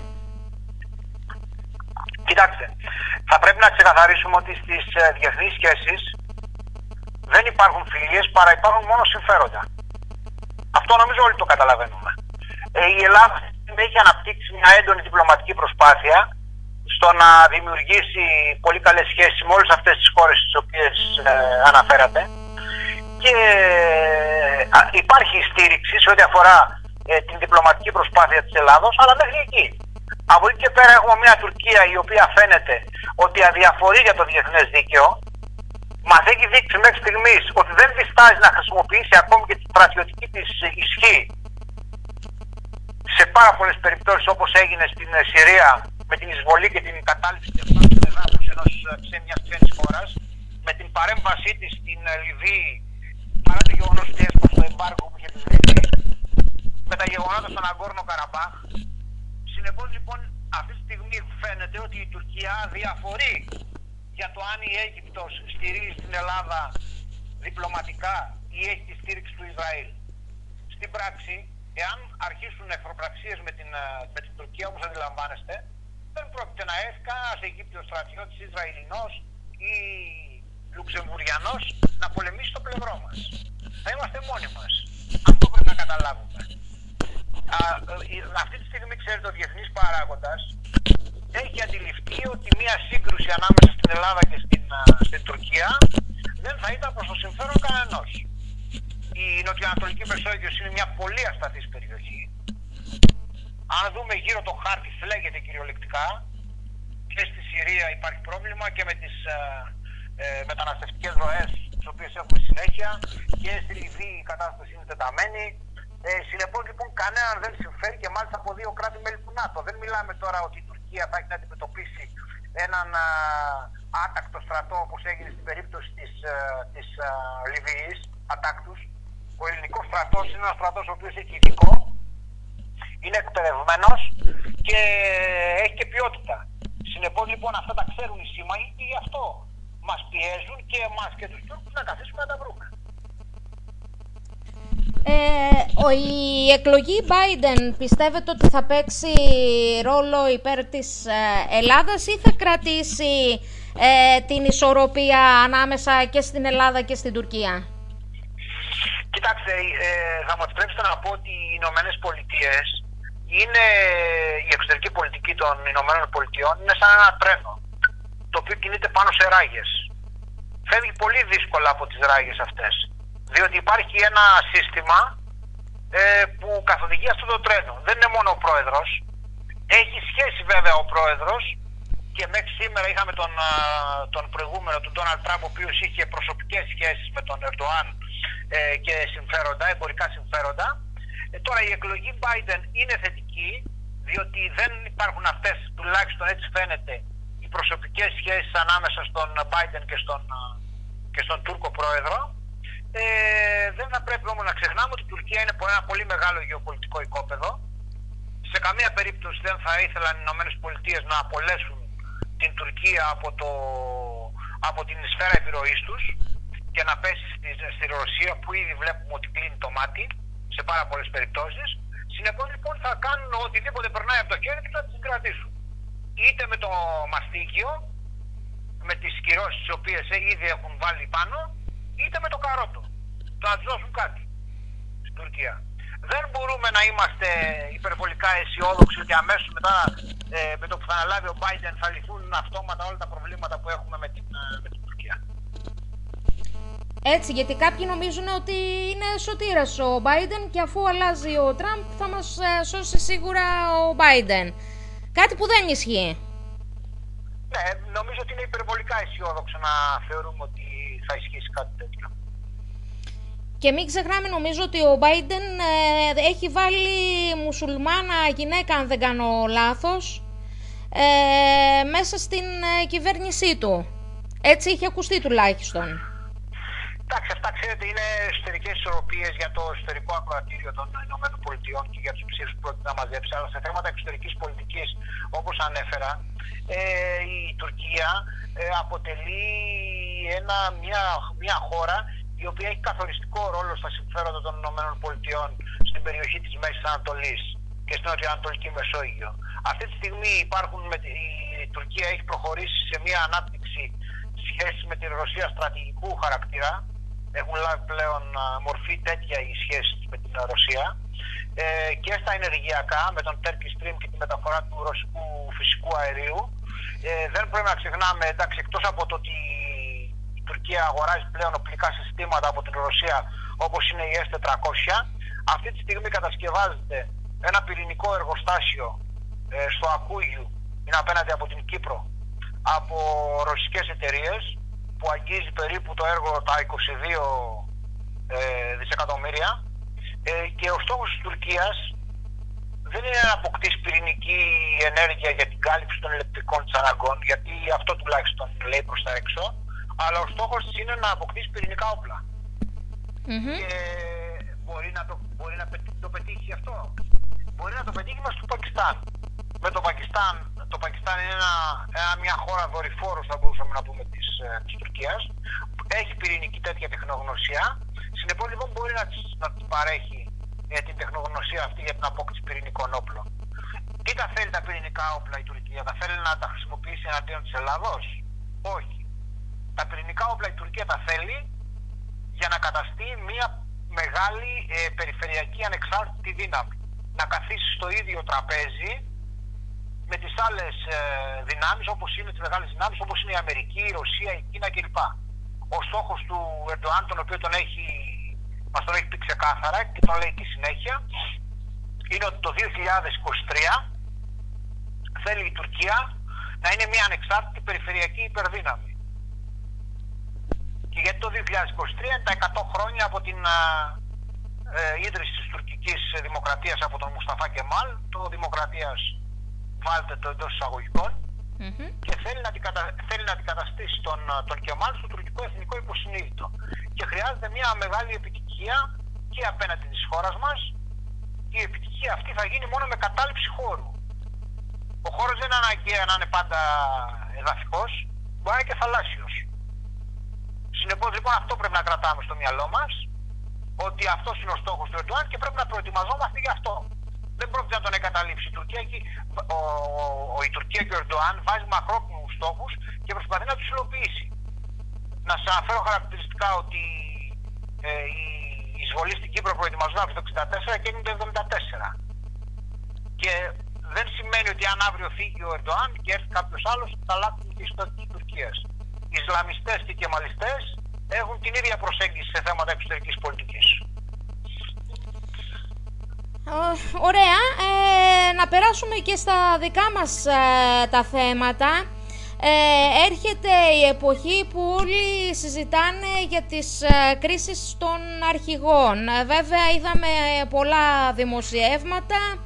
Κοιτάξτε, θα πρέπει να ξεκαθαρίσουμε ότι στις ε, διεθνείς σχέσεις δεν υπάρχουν φιλίες παρά υπάρχουν μόνο συμφέροντα. Αυτό νομίζω όλοι το καταλαβαίνουμε. Ε, η Ελλάδα έχει αναπτύξει μια έντονη διπλωματική προσπάθεια στο να δημιουργήσει πολύ καλές σχέσεις με όλες αυτές τις χώρες τις οποίες αναφέρατε και υπάρχει στήριξη σε ό,τι αφορά ε, την διπλωματική προσπάθεια της Ελλάδος, αλλά μέχρι εκεί. Από εκεί και πέρα έχουμε μια Τουρκία η οποία φαίνεται ότι αδιαφορεί για το διεθνές δίκαιο, μας έχει δείξει μέχρι στιγμής ότι δεν διστάζει να χρησιμοποιήσει ακόμη και τη στρατιωτική της ισχύ σε πάρα πολλές περιπτώσεις όπως έγινε στην Συρία με την εισβολή και την κατάληψη τη εδάφου σε μια ξένης χώρας, με την παρέμβασή της στην Λιβύη παρά το γεγονός ότι έσπασε το εμπάργκο που είχε επιβληθεί με τα γεγονότα στον Αγκόρνο Καραμπάχ. Συνεπώς λοιπόν αυτή τη στιγμή φαίνεται ότι η Τουρκία διαφορεί για το αν η Αίγυπτος στηρίζει την Ελλάδα διπλωματικά ή έχει τη στήριξη του Ισραήλ. Στην πράξη, εάν αρχίσουν εχθροπραξίες με την, ε, με την Τουρκία όπως αντιλαμβάνεστε, δεν πρόκειται να έρθει κανένας Αιγύπτιος στρατιώτης Ισραηλινός ή Λουξεμβουριανό να πολεμήσει στο πλευρό μας. Θα είμαστε μόνοι μας. Αυτό πρέπει να καταλάβουμε. Ε, αυτή τη στιγμή, ξέρετε, ο διεθνής παράγοντας έχει αντιληφθεί ότι μια σύγκρουση ανάμεσα στην Ελλάδα και στην, στην Τουρκία δεν θα ήταν προς το συμφέρον κανενός. Η Νοτιοανατολική Μεσόγειος είναι μια πολύ ασταθής περιοχή. Αν δούμε γύρω το χάρτη, φλέγεται κυριολεκτικά. Και στη Συρία υπάρχει πρόβλημα και με τις ε, ε μεταναστευτικές ροές τις οποίες έχουμε συνέχεια και στη Λιβύη η κατάσταση είναι τεταμένη ε, Συνεπώς λοιπόν κανέναν δεν συμφέρει και μάλιστα από δύο κράτη-μέλη του ΝΑΤΟ. Δεν μιλάμε τώρα ότι η Τουρκία θα έχει να αντιμετωπίσει έναν α, άτακτο στρατό όπως έγινε στην περίπτωση της της, Λιβύης, ατάκτους. Ο ελληνικός στρατός είναι ένας στρατός ο οποίος έχει ειδικό, είναι εκπαιδευμένος και έχει και ποιότητα. Συνεπώς λοιπόν αυτά τα ξέρουν οι σύμμαχοι και γι' αυτό μας πιέζουν και εμάς και τους Τούρκους να καθίσουμε να τα βρούμε. Ε, η εκλογή Biden πιστεύετε ότι θα παίξει ρόλο υπέρ της ε, Ελλάδας ή θα κρατήσει ε, την ισορροπία ανάμεσα και στην Ελλάδα και στην Τουρκία; Κοιτάξτε, ε, θα μου επιτρέψετε να πω ότι οι Ηνωμένες Πολιτείες είναι η εξωτερική πολιτική των Ηνωμένων Πολιτειών είναι σαν ένα τρένο το οποίο κινείται πάνω σε ράγες. Φεύγει πολύ δύσκολα από τις ράγες αυτές διότι υπάρχει ένα σύστημα ε, που καθοδηγεί αυτό το τρένο. Δεν είναι μόνο ο πρόεδρος. Έχει σχέση βέβαια ο πρόεδρος και μέχρι σήμερα είχαμε τον, τον προηγούμενο, τον Ντόναλτ Τραμπ, ο οποίος είχε προσωπικές σχέσεις με τον Ερντοάν ε, και συμφέροντα, εμπορικά συμφέροντα. Ε, τώρα η εκλογή Biden είναι θετική, διότι δεν υπάρχουν αυτές, τουλάχιστον έτσι φαίνεται, οι προσωπικές σχέσεις ανάμεσα στον Biden και στον, και στον Τούρκο πρόεδρο. Ε, δεν θα πρέπει όμως να ξεχνάμε ότι η Τουρκία είναι ένα πολύ μεγάλο γεωπολιτικό οικόπεδο. Σε καμία περίπτωση δεν θα ήθελαν οι Ηνωμένες Πολιτείες να απολέσουν την Τουρκία από, το, από την σφαίρα επιρροής τους και να πέσει στη, στη Ρωσία που ήδη βλέπουμε ότι κλείνει το μάτι σε πάρα πολλές περιπτώσεις. Συνεπώς λοιπόν θα κάνουν οτιδήποτε περνάει από το χέρι τους να τις κρατήσουν. Είτε με το μαστίγιο, με τις κυρώσεις τις οποίες ήδη έχουν βάλει πάνω, είτε με το καρότο. Το να του δώσουν κάτι στην Τουρκία. Δεν μπορούμε να είμαστε υπερβολικά αισιόδοξοι ότι αμέσως μετά ε, με το που θα αναλάβει ο Biden θα λυθούν αυτόματα όλα τα προβλήματα που έχουμε με την, ε, με την Τουρκία. Έτσι, γιατί κάποιοι νομίζουν ότι είναι σωτήρας ο Biden και αφού αλλάζει ο Τραμπ θα μας ε, σώσει σίγουρα ο Biden. Κάτι που δεν ισχύει. Ναι, νομίζω ότι είναι υπερβολικά αισιόδοξο να θεωρούμε ότι θα ισχύσει κάτι τέτοιο. Και μην ξεχνάμε νομίζω ότι ο Biden ε, έχει βάλει μουσουλμάνα γυναίκα αν δεν κάνω λάθος ε, μέσα στην ε, κυβέρνησή του. Έτσι είχε ακουστεί τουλάχιστον. Εντάξει, αυτά ξέρετε είναι εσωτερικές ισορροπίες για το εσωτερικό ακροατήριο των ΗΠΑ και για τους ψήφους που πρόκειται να μαζέψει. Αλλά σε θέματα εξωτερικής πολιτικής, όπως ανέφερα, ε, η Τουρκία ε, αποτελεί ένα, μια, μια χώρα η οποία έχει καθοριστικό ρόλο στα συμφέροντα των ΗΠΑ στην περιοχή της Μέσης Ανατολής και στην Νοτιοανατολική Μεσόγειο. Αυτή τη στιγμή υπάρχουν με, η Τουρκία έχει προχωρήσει σε μια ανάπτυξη σχέση με την Ρωσία στρατηγικού χαρακτήρα. Έχουν λάβει πλέον μορφή τέτοια οι σχέσεις με την Ρωσία ε, και στα ενεργειακά με τον Turkish Stream και τη μεταφορά του ρωσικού φυσικού αερίου. Ε, δεν πρέπει να ξεχνάμε, εντάξει, εκτός από το ότι Τουρκία αγοράζει πλέον οπλικά συστήματα από την Ρωσία όπως είναι η S-400. Αυτή τη στιγμή κατασκευάζεται ένα πυρηνικό εργοστάσιο ε, στο Ακούγιου, είναι απέναντι από την Κύπρο, από ρωσικές εταιρείες που αγγίζει περίπου το έργο τα 22 ε, δισεκατομμύρια ε, και ο στόχος της Τουρκίας δεν είναι να αποκτήσει πυρηνική ενέργεια για την κάλυψη των ηλεκτρικών της αναγκών, γιατί αυτό τουλάχιστον λέει προς τα έξω, αλλά ο στόχος της είναι να αποκτήσει πυρηνικά Και μπορεί να, το, μπορεί να το πετύχει αυτό. Μπορεί να το πετύχει μέσα στο Πακιστάν. Με το Πακιστάν, το Πακιστάν είναι ένα, μια χώρα δορυφόρου, θα μπορούσαμε να πούμε, της, ε, της Τουρκίας. Έχει πυρηνική τέτοια τεχνογνωσία. Συνεπώς λοιπόν μπορεί να της, να παρέχει ε, την τεχνογνωσία αυτή για την απόκτηση πυρηνικών όπλων. Τι τα θέλει τα πυρηνικά όπλα η Τουρκία, τα θέλει να τα χρησιμοποιήσει εναντίον της Ελλάδος; Όχι τα πυρηνικά όπλα η Τουρκία τα θέλει για να καταστεί μια μεγάλη ε, περιφερειακή ανεξάρτητη δύναμη. Να καθίσει στο ίδιο τραπέζι με τις άλλες ε, δυνάμεις όπως είναι τις μεγάλες δυνάμεις όπως είναι η Αμερική, η Ρωσία, η Κίνα κλπ. Ο στόχος του Ερντοάν τον οποίο τον έχει, μας τον έχει πει ξεκάθαρα και τον λέει και συνέχεια είναι ότι το 2023 θέλει η Τουρκία να είναι μια ανεξάρτητη περιφερειακή υπερδύναμη. Και γιατί το 2023 είναι τα 100 χρόνια από την ε, ίδρυση της τουρκικής δημοκρατίας από τον Μουσταφά Κεμάλ, το δημοκρατίας βάλτε το εντός εισαγωγικών, mm-hmm. και θέλει να, αντικατα... θέλει να αντικαταστήσει τον, τον Κεμάλ στο τουρκικό εθνικό υποσυνείδητο. Και χρειάζεται μια μεγάλη επιτυχία και απέναντι της χώρας μας. Η επιτυχία αυτή θα γίνει μόνο με κατάληψη χώρου. Ο χώρος δεν είναι αναγκαία να είναι πάντα εδαφικός, μπορεί να είναι και θαλάσσιος. Συνεπώς λοιπόν αυτό πρέπει να κρατάμε στο μυαλό μας, ότι αυτός είναι ο στόχος του Ερντογάν και πρέπει να προετοιμαζόμαστε γι' αυτό. Δεν πρόκειται να τον εγκαταλείψει η Τουρκία. Και, ο, ο, η Τουρκία και ο Ερντογάν βάζει μακρόπνου στόχους και προσπαθεί να τους υλοποιήσει. Να σας αναφέρω χαρακτηριστικά ότι ε, η εισβολή στην Κύπρο προετοιμαζόταν το 64 και έγινε το 74. Και δεν σημαίνει ότι αν αύριο φύγει ο Ερντοάν και έρθει κάποιος άλλος θα αλλάξουν και η ιστορική Τουρκίας. Ισλαμιστές και Κεμαλιστές έχουν την ίδια προσέγγιση σε θέματα εξωτερικής πολιτικής. Ωραία. Ε, να περάσουμε και στα δικά μας ε, τα θέματα. Ε, έρχεται η εποχή που όλοι συζητάνε για τις ε, κρίσεις των αρχηγών. Βέβαια είδαμε πολλά δημοσιεύματα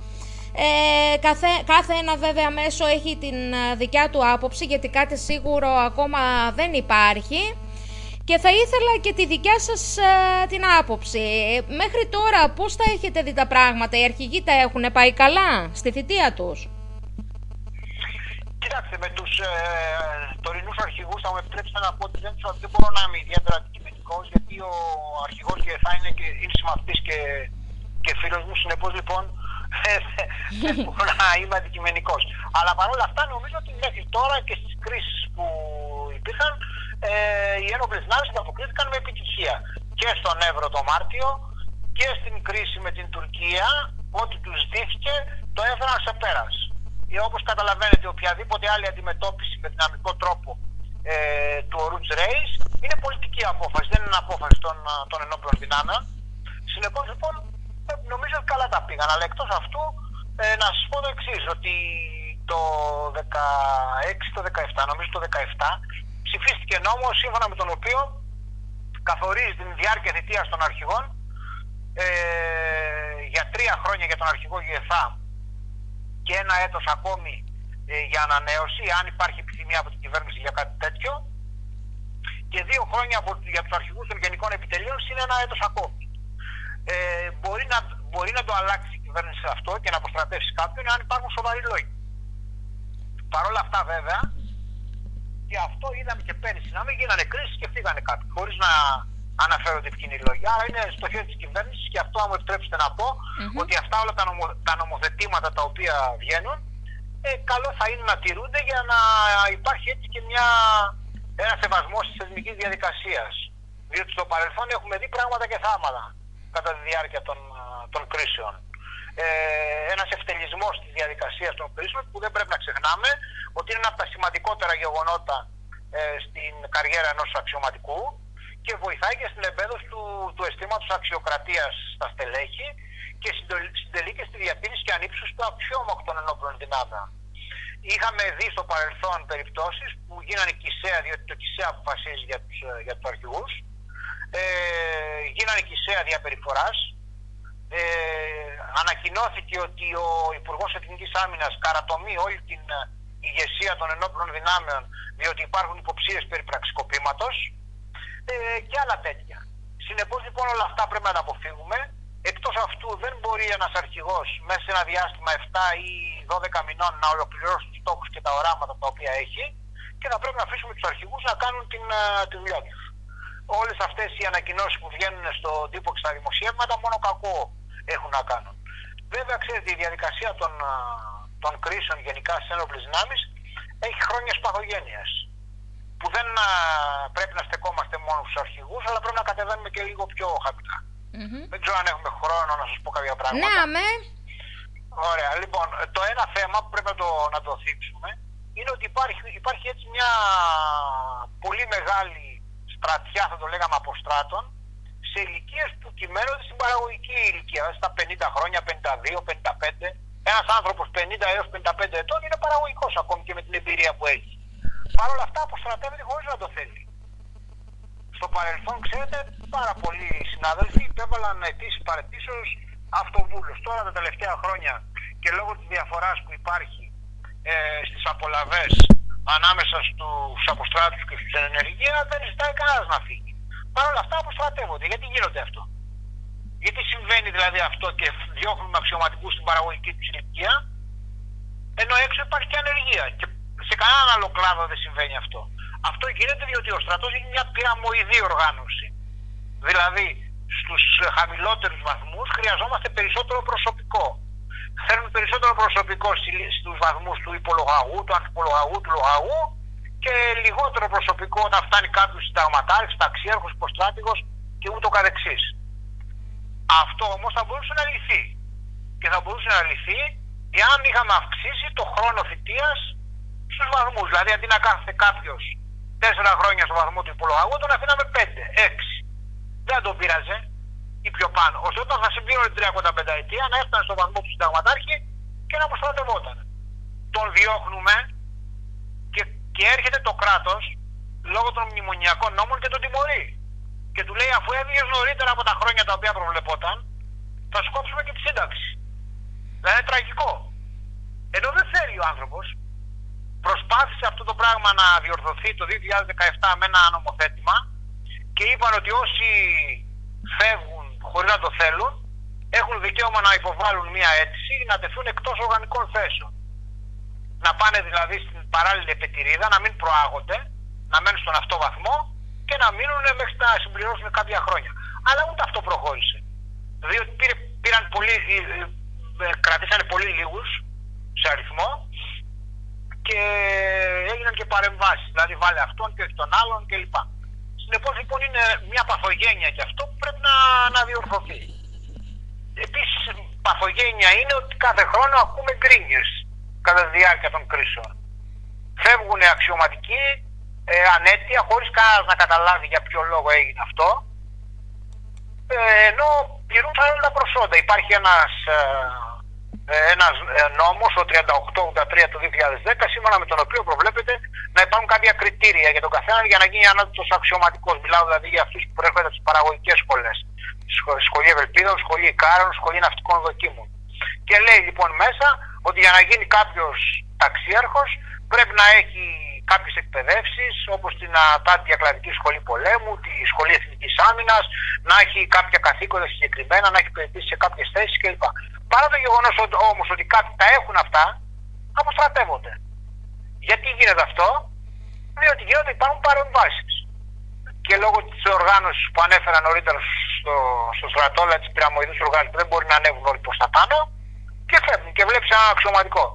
ε, κάθε, κάθε ένα βέβαια μέσο έχει την ε, δικιά του άποψη γιατί κάτι σίγουρο ακόμα δεν υπάρχει και θα ήθελα και τη δικιά σας ε, την άποψη. Μέχρι τώρα πώς θα έχετε δει τα πράγματα, οι αρχηγοί τα έχουν πάει καλά στη θητεία τους; Κοιτάξτε, με τους ε, τωρινούς αρχηγούς θα μου επιτρέψετε να πω ότι δεν, δεν μπορώ να είμαι ιδιαίτερα αντικειμενικός γιατί ο αρχηγός και θα είναι, και, είναι συμμαθητής και, και φίλος μου, συνεπώς λοιπόν [laughs] δεν μπορώ να είμαι αντικειμενικός. Αλλά παρόλα αυτά νομίζω ότι μέχρι τώρα και στις κρίσεις που υπήρχαν ε, οι ένοπλες δυνάμεις ανταποκρίθηκαν με επιτυχία. Και στον Εύρο το Μάρτιο και στην κρίση με την Τουρκία, ό,τι τους ζητήθηκε το έφεραν σε πέρας. ε, όπως καταλαβαίνετε οποιαδήποτε άλλη αντιμετώπιση με δυναμικό τρόπο ε, του Ορούτς Ρέις είναι πολιτική απόφαση, δεν είναι απόφαση των, των ενόπλων δυνάμεων. Συνεπώς λοιπόν νομίζω ότι καλά τα πήγαν, αλλά εκτός αυτού ε, να σας πω το εξής ότι το 16, το 17, νομίζω το 17 ψηφίστηκε νόμος σύμφωνα με τον οποίο καθορίζει την διάρκεια θητείας των αρχηγών ε, για τρία χρόνια για τον αρχηγό ΓΕΘΑ και ένα έτος ακόμη ε, για ανανέωση, αν υπάρχει επιθυμία από την κυβέρνηση για κάτι τέτοιο και δύο χρόνια από, για τους αρχηγούς των γενικών επιτελείων είναι ένα έτος ακόμη. Ε, μπορεί, να, μπορεί να το αλλάξει η κυβέρνηση αυτό και να αποστρατεύσει κάποιον αν υπάρχουν σοβαροί λόγοι. Παρ' όλα αυτά βέβαια και αυτό είδαμε και πέρυσι να μην γίνανε κρίσεις και φύγανε κάποιοι χωρίς να αναφέρονται κοινοί λόγοι. Άρα είναι στο χέρι της κυβέρνησης και αυτό, αν μου επιτρέψετε να πω, ότι αυτά όλα τα, νομο, τα νομοθετήματα τα οποία βγαίνουν, ε, καλό θα είναι να τηρούνται για να υπάρχει έτσι και μια, ένα σεβασμό τη θεσμική διαδικασία. Διότι στο παρελθόν έχουμε δει πράγματα και θάματα κατά τη διάρκεια των, των κρίσεων. Ε, ένας ευτελισμός της διαδικασίας των κρίσεων που δεν πρέπει να ξεχνάμε ότι είναι ένα από τα σημαντικότερα γεγονότα ε, στην καριέρα ενός αξιωματικού και βοηθάει και στην εμπέδωση του, του αισθήματος αξιοκρατίας στα στελέχη και συντελεί και στη διατήρηση και ανύψωση του αξιώματο των ενόπλων δυνάμεων. Είχαμε δει στο παρελθόν περιπτώσεις που γίνανε κησαία, διότι το κησαία αποφασίζει για τους, για τους αρχηγούς, ε, γίνανε κησαία διαπεριφοράς, ε, ανακοινώθηκε ότι ο Υπουργός Εθνικής Άμυνας καρατομεί όλη την ηγεσία των ενόπλων δυνάμεων διότι υπάρχουν υποψίες περί πραξικοπήματος ε, και άλλα τέτοια. Συνεπώς λοιπόν όλα αυτά πρέπει να τα αποφύγουμε. Εκτός αυτού δεν μπορεί ένας αρχηγός μέσα σε ένα διάστημα 7 ή 12 μηνών να ολοκληρώσει τους στόχους και τα οράματα τα οποία έχει και θα πρέπει να αφήσουμε τους αρχηγούς να κάνουν την, ε, τη δουλειά τους. Όλες αυτές οι ανακοινώσεις που βγαίνουν στον τύπο και στα δημοσιεύματα μόνο κακό έχουν να κάνουν. Βέβαια, ξέρετε, η διαδικασία των, ε, των κρίσεων γενικά στις ένοπλε δυνάμεις έχει χρόνια παθογένεια. Που δεν α, πρέπει να στεκόμαστε μόνο στους αρχηγούς, αλλά πρέπει να κατεβαίνουμε και λίγο πιο χαμηλά. Mm-hmm. Δεν ξέρω αν έχουμε χρόνο να σας πω κάποια πράγματα. Ναι, αμέ. Ωραία. Λοιπόν, το ένα θέμα που πρέπει να το, να το θίξουμε είναι ότι υπάρχει, υπάρχει έτσι μια πολύ μεγάλη στρατιά, θα το λέγαμε, αποστράτων σε ηλικίε που κυμαίνονται στην παραγωγική ηλικία, στα 50 χρόνια, 52, 55 ένας άνθρωπος 50 έως 55 ετών είναι παραγωγικός ακόμη και με την εμπειρία που έχει. Παρ' όλα αυτά αποστρατεύεται χωρίς να το θέλει. Στο παρελθόν, ξέρετε, πάρα πολλοί συνάδελφοι υπέβαλαν αιτήσεις παρετήσεως αυτοβούλους. Τώρα τα τελευταία χρόνια και λόγω της διαφοράς που υπάρχει ε, στις απολαυέ ανάμεσα στους αποστράτους και στους ενεργεία δεν ζητάει κανένας να φύγει. Παρ' όλα αυτά αποστρατεύονται. Γιατί γίνονται αυτό; Γιατί συμβαίνει δηλαδή αυτό και διώχνουμε αξιωματικούς στην παραγωγική τους ηλικία, ενώ έξω υπάρχει και ανεργία. Και σε κανέναν άλλο κλάδο δεν συμβαίνει αυτό. Αυτό γίνεται διότι ο στρατός έχει μια πυραμοειδή οργάνωση. Δηλαδή, στους χαμηλότερους βαθμούς χρειαζόμαστε περισσότερο προσωπικό. Θέλουμε περισσότερο προσωπικό στους βαθμούς του υπολογαγού, του ανθυπολογαγού, του λογαγού και λιγότερο προσωπικό όταν φτάνει κάποιο συνταγματάρχη, ταξιέρχο, υποστράτηγο και ούτω καθεξής. Αυτό όμως θα μπορούσε να λυθεί. Και θα μπορούσε να λυθεί εάν είχαμε αυξήσει το χρόνο θητείας στους βαθμούς. Δηλαδή αντί να κάθεται κάποιος τέσσερα χρόνια στο βαθμό του υπολογαγού, τον αφήναμε πέντε, έξι. Δεν τον πείραζε ή πιο πάνω. Ώστε όταν θα συμπλήρωνε την 35 ετία να έφτανε στο βαθμό του συνταγματάρχη και να προστατευόταν. Τον διώχνουμε και, και έρχεται το κράτος λόγω των μνημονιακών νόμων και τον τιμωρεί και του λέει αφού έβγαινες νωρίτερα από τα χρόνια τα οποία προβλεπόταν, θα σου κόψουμε και τη σύνταξη. Δηλαδή είναι τραγικό. Ενώ δεν θέλει ο άνθρωπος, προσπάθησε αυτό το πράγμα να διορθωθεί το 2017 με ένα νομοθέτημα και είπαν ότι όσοι φεύγουν χωρίς να το θέλουν έχουν δικαίωμα να υποβάλουν μια αίτηση να τεθούν εκτός οργανικών θέσεων. Να πάνε δηλαδή στην παράλληλη επιτηρίδα, να μην προάγονται, να μένουν στον αυτό βαθμό και να μείνουν μέχρι να συμπληρώσουν κάποια χρόνια. Αλλά ούτε αυτό προχώρησε. Διότι πήρε, πήραν πολύ, ε, ε, κρατήσανε πολύ λίγους σε αριθμό και έγιναν και παρεμβάσεις. Δηλαδή βάλε αυτόν και όχι τον άλλον κλπ. Συνεπώς λοιπόν είναι μια παθογένεια και αυτό που πρέπει να, να διορθωθεί. Επίσης, παθογένεια είναι ότι κάθε χρόνο ακούμε γκρίνιε κατά τη διάρκεια των κρίσεων. Φεύγουν αξιωματικοί ε, ανέτεια χωρίς κανένας να καταλάβει για ποιο λόγο έγινε αυτό ε, ενώ πληρούν τα άλλα προσόντα. Υπάρχει ένας, ε, ε ένας ε, νόμος, ο 3883 του 2010, σύμφωνα με τον οποίο προβλέπεται να υπάρχουν κάποια κριτήρια για τον καθένα για να γίνει ανώτατος αξιωματικός. Μιλάω δηλαδή για αυτούς που προέρχονται από τις παραγωγικές σχολές. Σχολή Ευελπίδων, Σχολή Ικάρων, Σχολή Ναυτικών Δοκίμων. Και λέει λοιπόν μέσα ότι για να γίνει κάποιος ταξίαρχος πρέπει να έχει κάποιες εκπαιδεύσεις όπως την ΑΤΑΤ Διακλαδική Σχολή Πολέμου, τη Σχολή Εθνικής Άμυνας, να έχει κάποια καθήκοντα συγκεκριμένα, να έχει υπηρετήσει σε κάποιες θέσεις κλπ. Παρά το γεγονός όμως ότι κάποιοι τα έχουν αυτά, αποστρατεύονται. Γιατί γίνεται αυτό, διότι γίνονται υπάρχουν παρεμβάσεις. Και λόγω της οργάνωσης που ανέφερα νωρίτερα στο, στο στρατό, δηλαδή της πυραμοειδούς οργάνωσης που δεν μπορεί να ανέβουν όλοι προς τα πάνω, και φεύγουν και βλέπεις ένα αξιωματικό.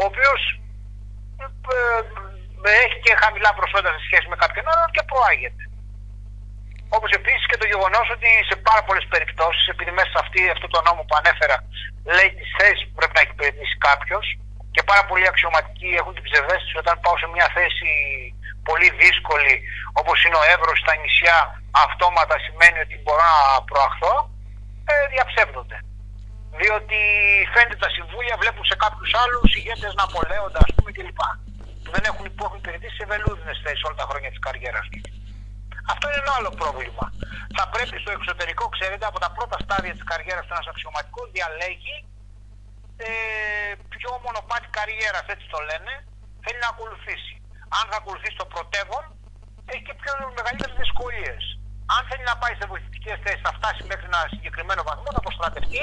Ο οποίος ε, έχει και χαμηλά προσόντα σε σχέση με κάποιον άλλον και προάγεται. Όπως επίσης και το γεγονός ότι σε πάρα πολλές περιπτώσεις, επειδή μέσα σε αυτή, αυτό το νόμο που ανέφερα λέει τις θέσεις που πρέπει να έχει υπηρετήσει κάποιος και πάρα πολλοί αξιωματικοί έχουν την ψευδέστηση όταν πάω σε μια θέση πολύ δύσκολη όπως είναι ο Εύρο στα νησιά, αυτόματα σημαίνει ότι μπορώ να προαχθώ, ε, διαψεύδονται. Διότι φαίνεται τα συμβούλια βλέπουν σε κάποιους άλλους ηγέτες να απολέονται, ας πούμε κλπ που δεν έχουν, που έχουν υπηρετήσει σε βελούδινες θέσεις όλα τα χρόνια της καριέρας τους. Αυτό είναι ένα άλλο πρόβλημα. Θα πρέπει στο εξωτερικό, ξέρετε, από τα πρώτα στάδια της καριέρας του ένας αξιωματικός διαλέγει ε, ποιο μονοπάτι καριέρας, έτσι το λένε, θέλει να ακολουθήσει. Αν θα ακολουθήσει το πρωτεύον, έχει και πιο μεγαλύτερες δυσκολίες. Αν θέλει να πάει σε βοηθητικές θέσεις, θα φτάσει μέχρι ένα συγκεκριμένο βαθμό, θα αποστρατευτεί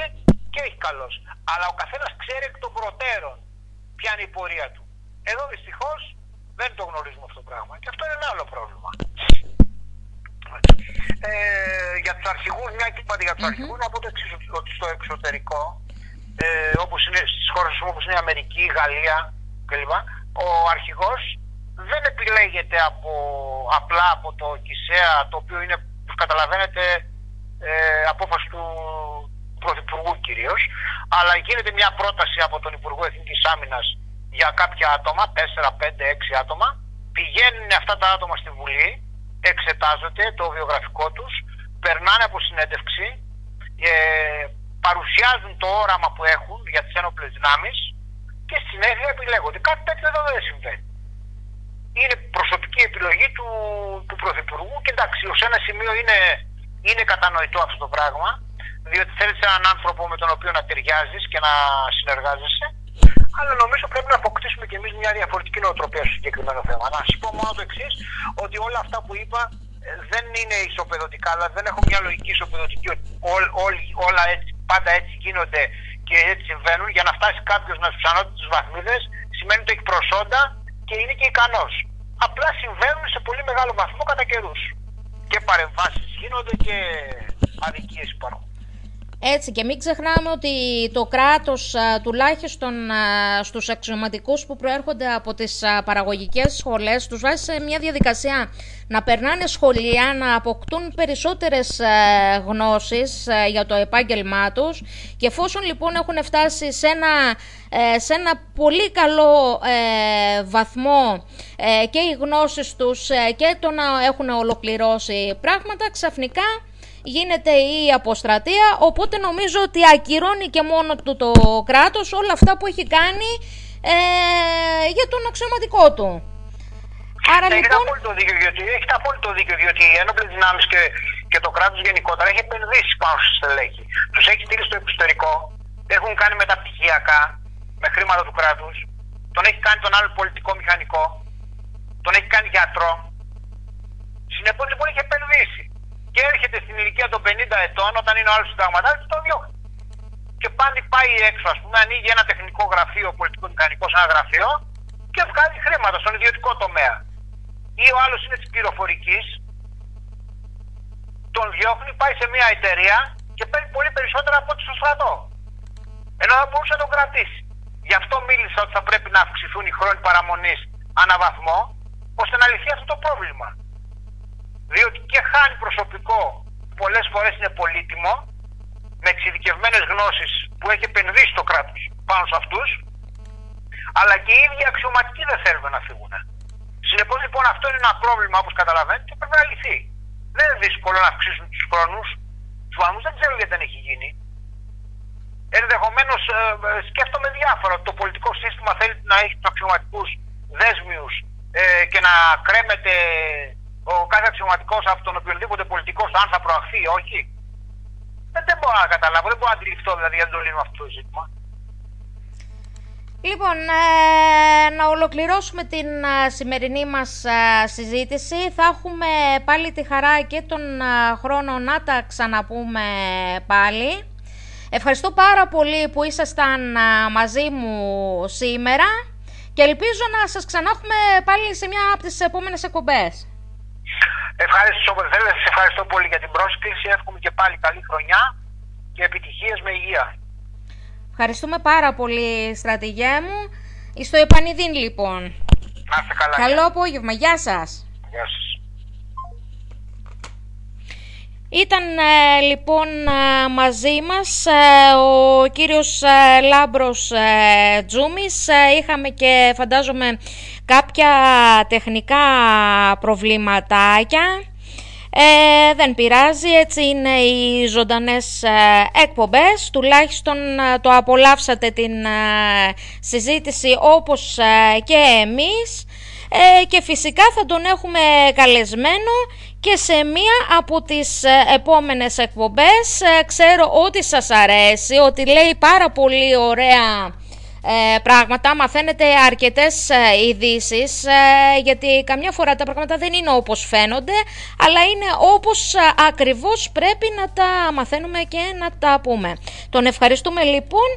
και έχει καλώ. Αλλά ο καθένας ξέρει εκ των προτέρων ποια είναι η πορεία του. Εδώ δυστυχώς δεν το γνωρίζουμε αυτό το πράγμα. Και αυτό είναι ένα άλλο πρόβλημα. Ε, για τους αρχηγούς, μια και είπατε για τους αρχηγούς, να πω το εξής: ότι στο εξωτερικό, ε, όπως είναι στις χώρες όπως είναι η Αμερική, η Γαλλία κλπ. Ο αρχηγός δεν επιλέγεται από, απλά από το ΚΙΣΕΑ, το οποίο είναι, όπως καταλαβαίνετε, ε, απόφαση του Πρωθυπουργού κυρίως, αλλά γίνεται μια πρόταση από τον Υπουργό Εθνικής Άμυνας για κάποια άτομα, 4, 5, 6 άτομα, πηγαίνουν αυτά τα άτομα στη Βουλή, εξετάζονται το βιογραφικό τους, περνάνε από συνέντευξη, ε, παρουσιάζουν το όραμα που έχουν για τις ένοπλες δυνάμεις και στη συνέχεια επιλέγονται. Κάτι τέτοιο εδώ δεν συμβαίνει. Είναι προσωπική επιλογή του, του Πρωθυπουργού και εντάξει, ως ένα σημείο είναι, είναι κατανοητό αυτό το πράγμα, διότι θέλεις έναν άνθρωπο με τον οποίο να ταιριάζεις και να συνεργάζεσαι αλλά νομίζω πρέπει να αποκτήσουμε και εμείς μια διαφορετική νοοτροπία στο συγκεκριμένο θέμα. Να σα πω μόνο το εξής, ότι όλα αυτά που είπα ε, δεν είναι ισοπεδωτικά, αλλά δεν έχω μια λογική ισοπεδωτική ότι όλα έτσι, πάντα έτσι γίνονται και έτσι συμβαίνουν. Για να φτάσει κάποιος να στου ανώτατου βαθμίδες σημαίνει ότι έχει προσόντα και είναι και ικανός. Απλά συμβαίνουν σε πολύ μεγάλο βαθμό κατά καιρούς. Και παρεμβάσεις γίνονται και αδικίες υπάρχουν. Έτσι και μην ξεχνάμε ότι το κράτος τουλάχιστον στους αξιωματικούς που προέρχονται από τις παραγωγικές σχολές τους βάζει σε μια διαδικασία να περνάνε σχολεία, να αποκτούν περισσότερες γνώσεις για το επάγγελμά τους. Και εφόσον λοιπόν έχουν φτάσει σε ένα, ε, σε ένα πολύ καλό ε, βαθμό ε, και οι γνώσεις τους και το να έχουν ολοκληρώσει πράγματα ξαφνικά γίνεται η αποστρατεία, οπότε νομίζω ότι ακυρώνει και μόνο του το κράτος όλα αυτά που έχει κάνει ε, για τον αξιωματικό του. Άρα, έχει λοιπόν... απόλυτο δίκιο, γιατί, έχετε απόλυτο δίκιο, διότι οι ένοπλες δυνάμεις και, και το κράτος γενικότερα έχει επενδύσει πάνω στο στελέχη. Τους έχει στείλει στο εξωτερικό, έχουν κάνει μεταπτυχιακά με χρήματα του κράτους, τον έχει κάνει τον άλλο πολιτικό μηχανικό, τον έχει κάνει γιατρό. Συνεπώς λοιπόν έχει επενδύσει και έρχεται στην ηλικία των 50 ετών, όταν είναι ο άλλος συνταγματάρχης, τον διώχνει. Και πάλι πάει έξω, ας πούμε, ανοίγει ένα τεχνικό γραφείο, πολιτικό μηχανικό σε ένα γραφείο και βγάζει χρήματα στον ιδιωτικό τομέα. Ή ο άλλος είναι της πληροφορικής, τον διώχνει, πάει σε μια εταιρεία και παίρνει πολύ περισσότερα από ό,τι στο στρατό. Ενώ θα μπορούσε να τον κρατήσει. Γι' αυτό μίλησα ότι θα πρέπει να αυξηθούν οι χρόνοι παραμονής αναβαθμό, ώστε να λυθεί αυτό το πρόβλημα διότι και χάνει προσωπικό που πολλές φορές είναι πολύτιμο με εξειδικευμένες γνώσεις που έχει επενδύσει το κράτος πάνω σε αυτούς αλλά και οι ίδιοι αξιωματικοί δεν θέλουν να φύγουν. Συνεπώς λοιπόν αυτό είναι ένα πρόβλημα όπως καταλαβαίνετε και πρέπει να λυθεί. Δεν είναι δύσκολο να αυξήσουν τους χρόνους. Τους βαθμού δεν ξέρω γιατί δεν έχει γίνει. Ενδεχομένως ε, ε, σκέφτομαι διάφορα. Το πολιτικό σύστημα θέλει να έχει τους αξιωματικούς δέσμιους ε, και να κρέμεται ο κάθε αξιωματικός από τον οποιοδήποτε πολιτικός αν θα προαχθεί ή όχι. Δεν, δεν μπορώ να καταλάβω, δεν μπορώ να αντιληφθώ δηλαδή γιατί το λύνουμε αυτό το ζήτημα. Λοιπόν, ε, να ολοκληρώσουμε την ε, σημερινή μας ε, συζήτηση. Θα έχουμε πάλι τη χαρά και τον χρόνο να τα ξαναπούμε πάλι. Ευχαριστώ πάρα πολύ που ήσασταν μαζί μου σήμερα και ελπίζω να σας ξανά πάλι σε μια από τις επόμενες εκπομπές. Ευχαριστώ, ευχαριστώ πολύ για την πρόσκληση. Εύχομαι και πάλι καλή χρονιά και επιτυχίες με υγεία. Ευχαριστούμε πάρα πολύ, στρατηγέ μου. Στο επανειδήν, λοιπόν. Να είστε καλά. Καλό απόγευμα. Γεια σας. Γεια σας. Ήταν ε, λοιπόν ε, μαζί μας ε, ο κύριος Λάμπρος Τζούμης. Είχαμε και φαντάζομαι κάποια τεχνικά προβληματάκια. Ε, δεν πειράζει, έτσι είναι οι ζωντανές ε, εκπομπές. Τουλάχιστον ε, το απολαύσατε την ε, συζήτηση όπως και εμείς. Και φυσικά θα τον έχουμε καλεσμένο και σε μία από τις επόμενες εκπομπές. Ξέρω ότι σας αρέσει, ότι λέει πάρα πολύ ωραία ε, πράγματα, μαθαίνετε αρκετές ε, ειδήσεις, ε, γιατί καμιά φορά τα πράγματα δεν είναι όπως φαίνονται, αλλά είναι όπως ε, ακριβώς πρέπει να τα μαθαίνουμε και να τα πούμε. Τον ευχαριστούμε λοιπόν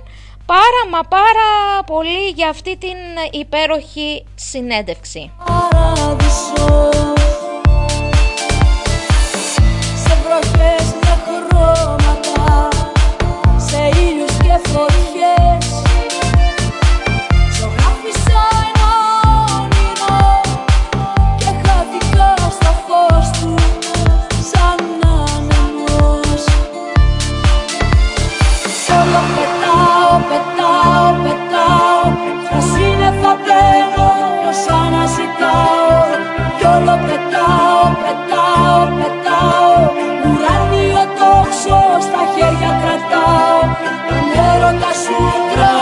πάρα μα πάρα πολύ για αυτή την υπέροχη συνέντευξη. Σε Tá chucrão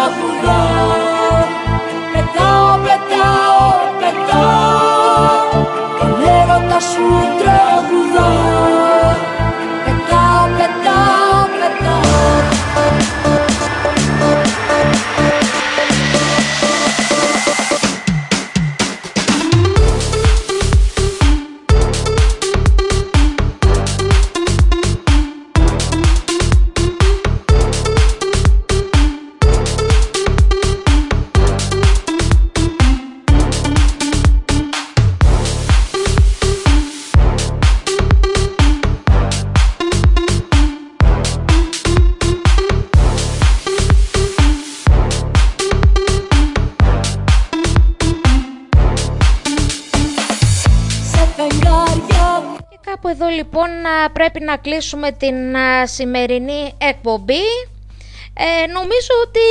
πρέπει να κλείσουμε την σημερινή εκπομπή. Ε, νομίζω ότι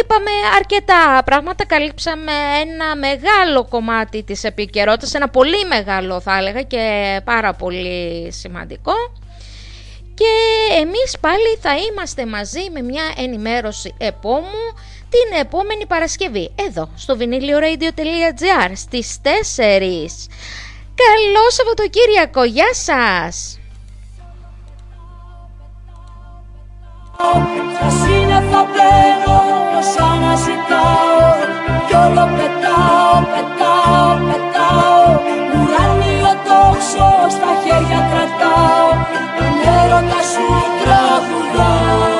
είπαμε αρκετά πράγματα, καλύψαμε ένα μεγάλο κομμάτι της επικαιρότητας, ένα πολύ μεγάλο θα έλεγα και πάρα πολύ σημαντικό. Και εμείς πάλι θα είμαστε μαζί με μια ενημέρωση επόμου την επόμενη Παρασκευή, εδώ στο vinylioradio.gr στις 4. Καλό Σαββατοκύριακο, γεια σας! Στα σύννεφα μπαίνω, σαν να ζητάω Κι όλο πετάω, πετάω, πετάω. Ουράνιο τόξο στα χέρια κρατάω. Τον έρωτα σου κρατάω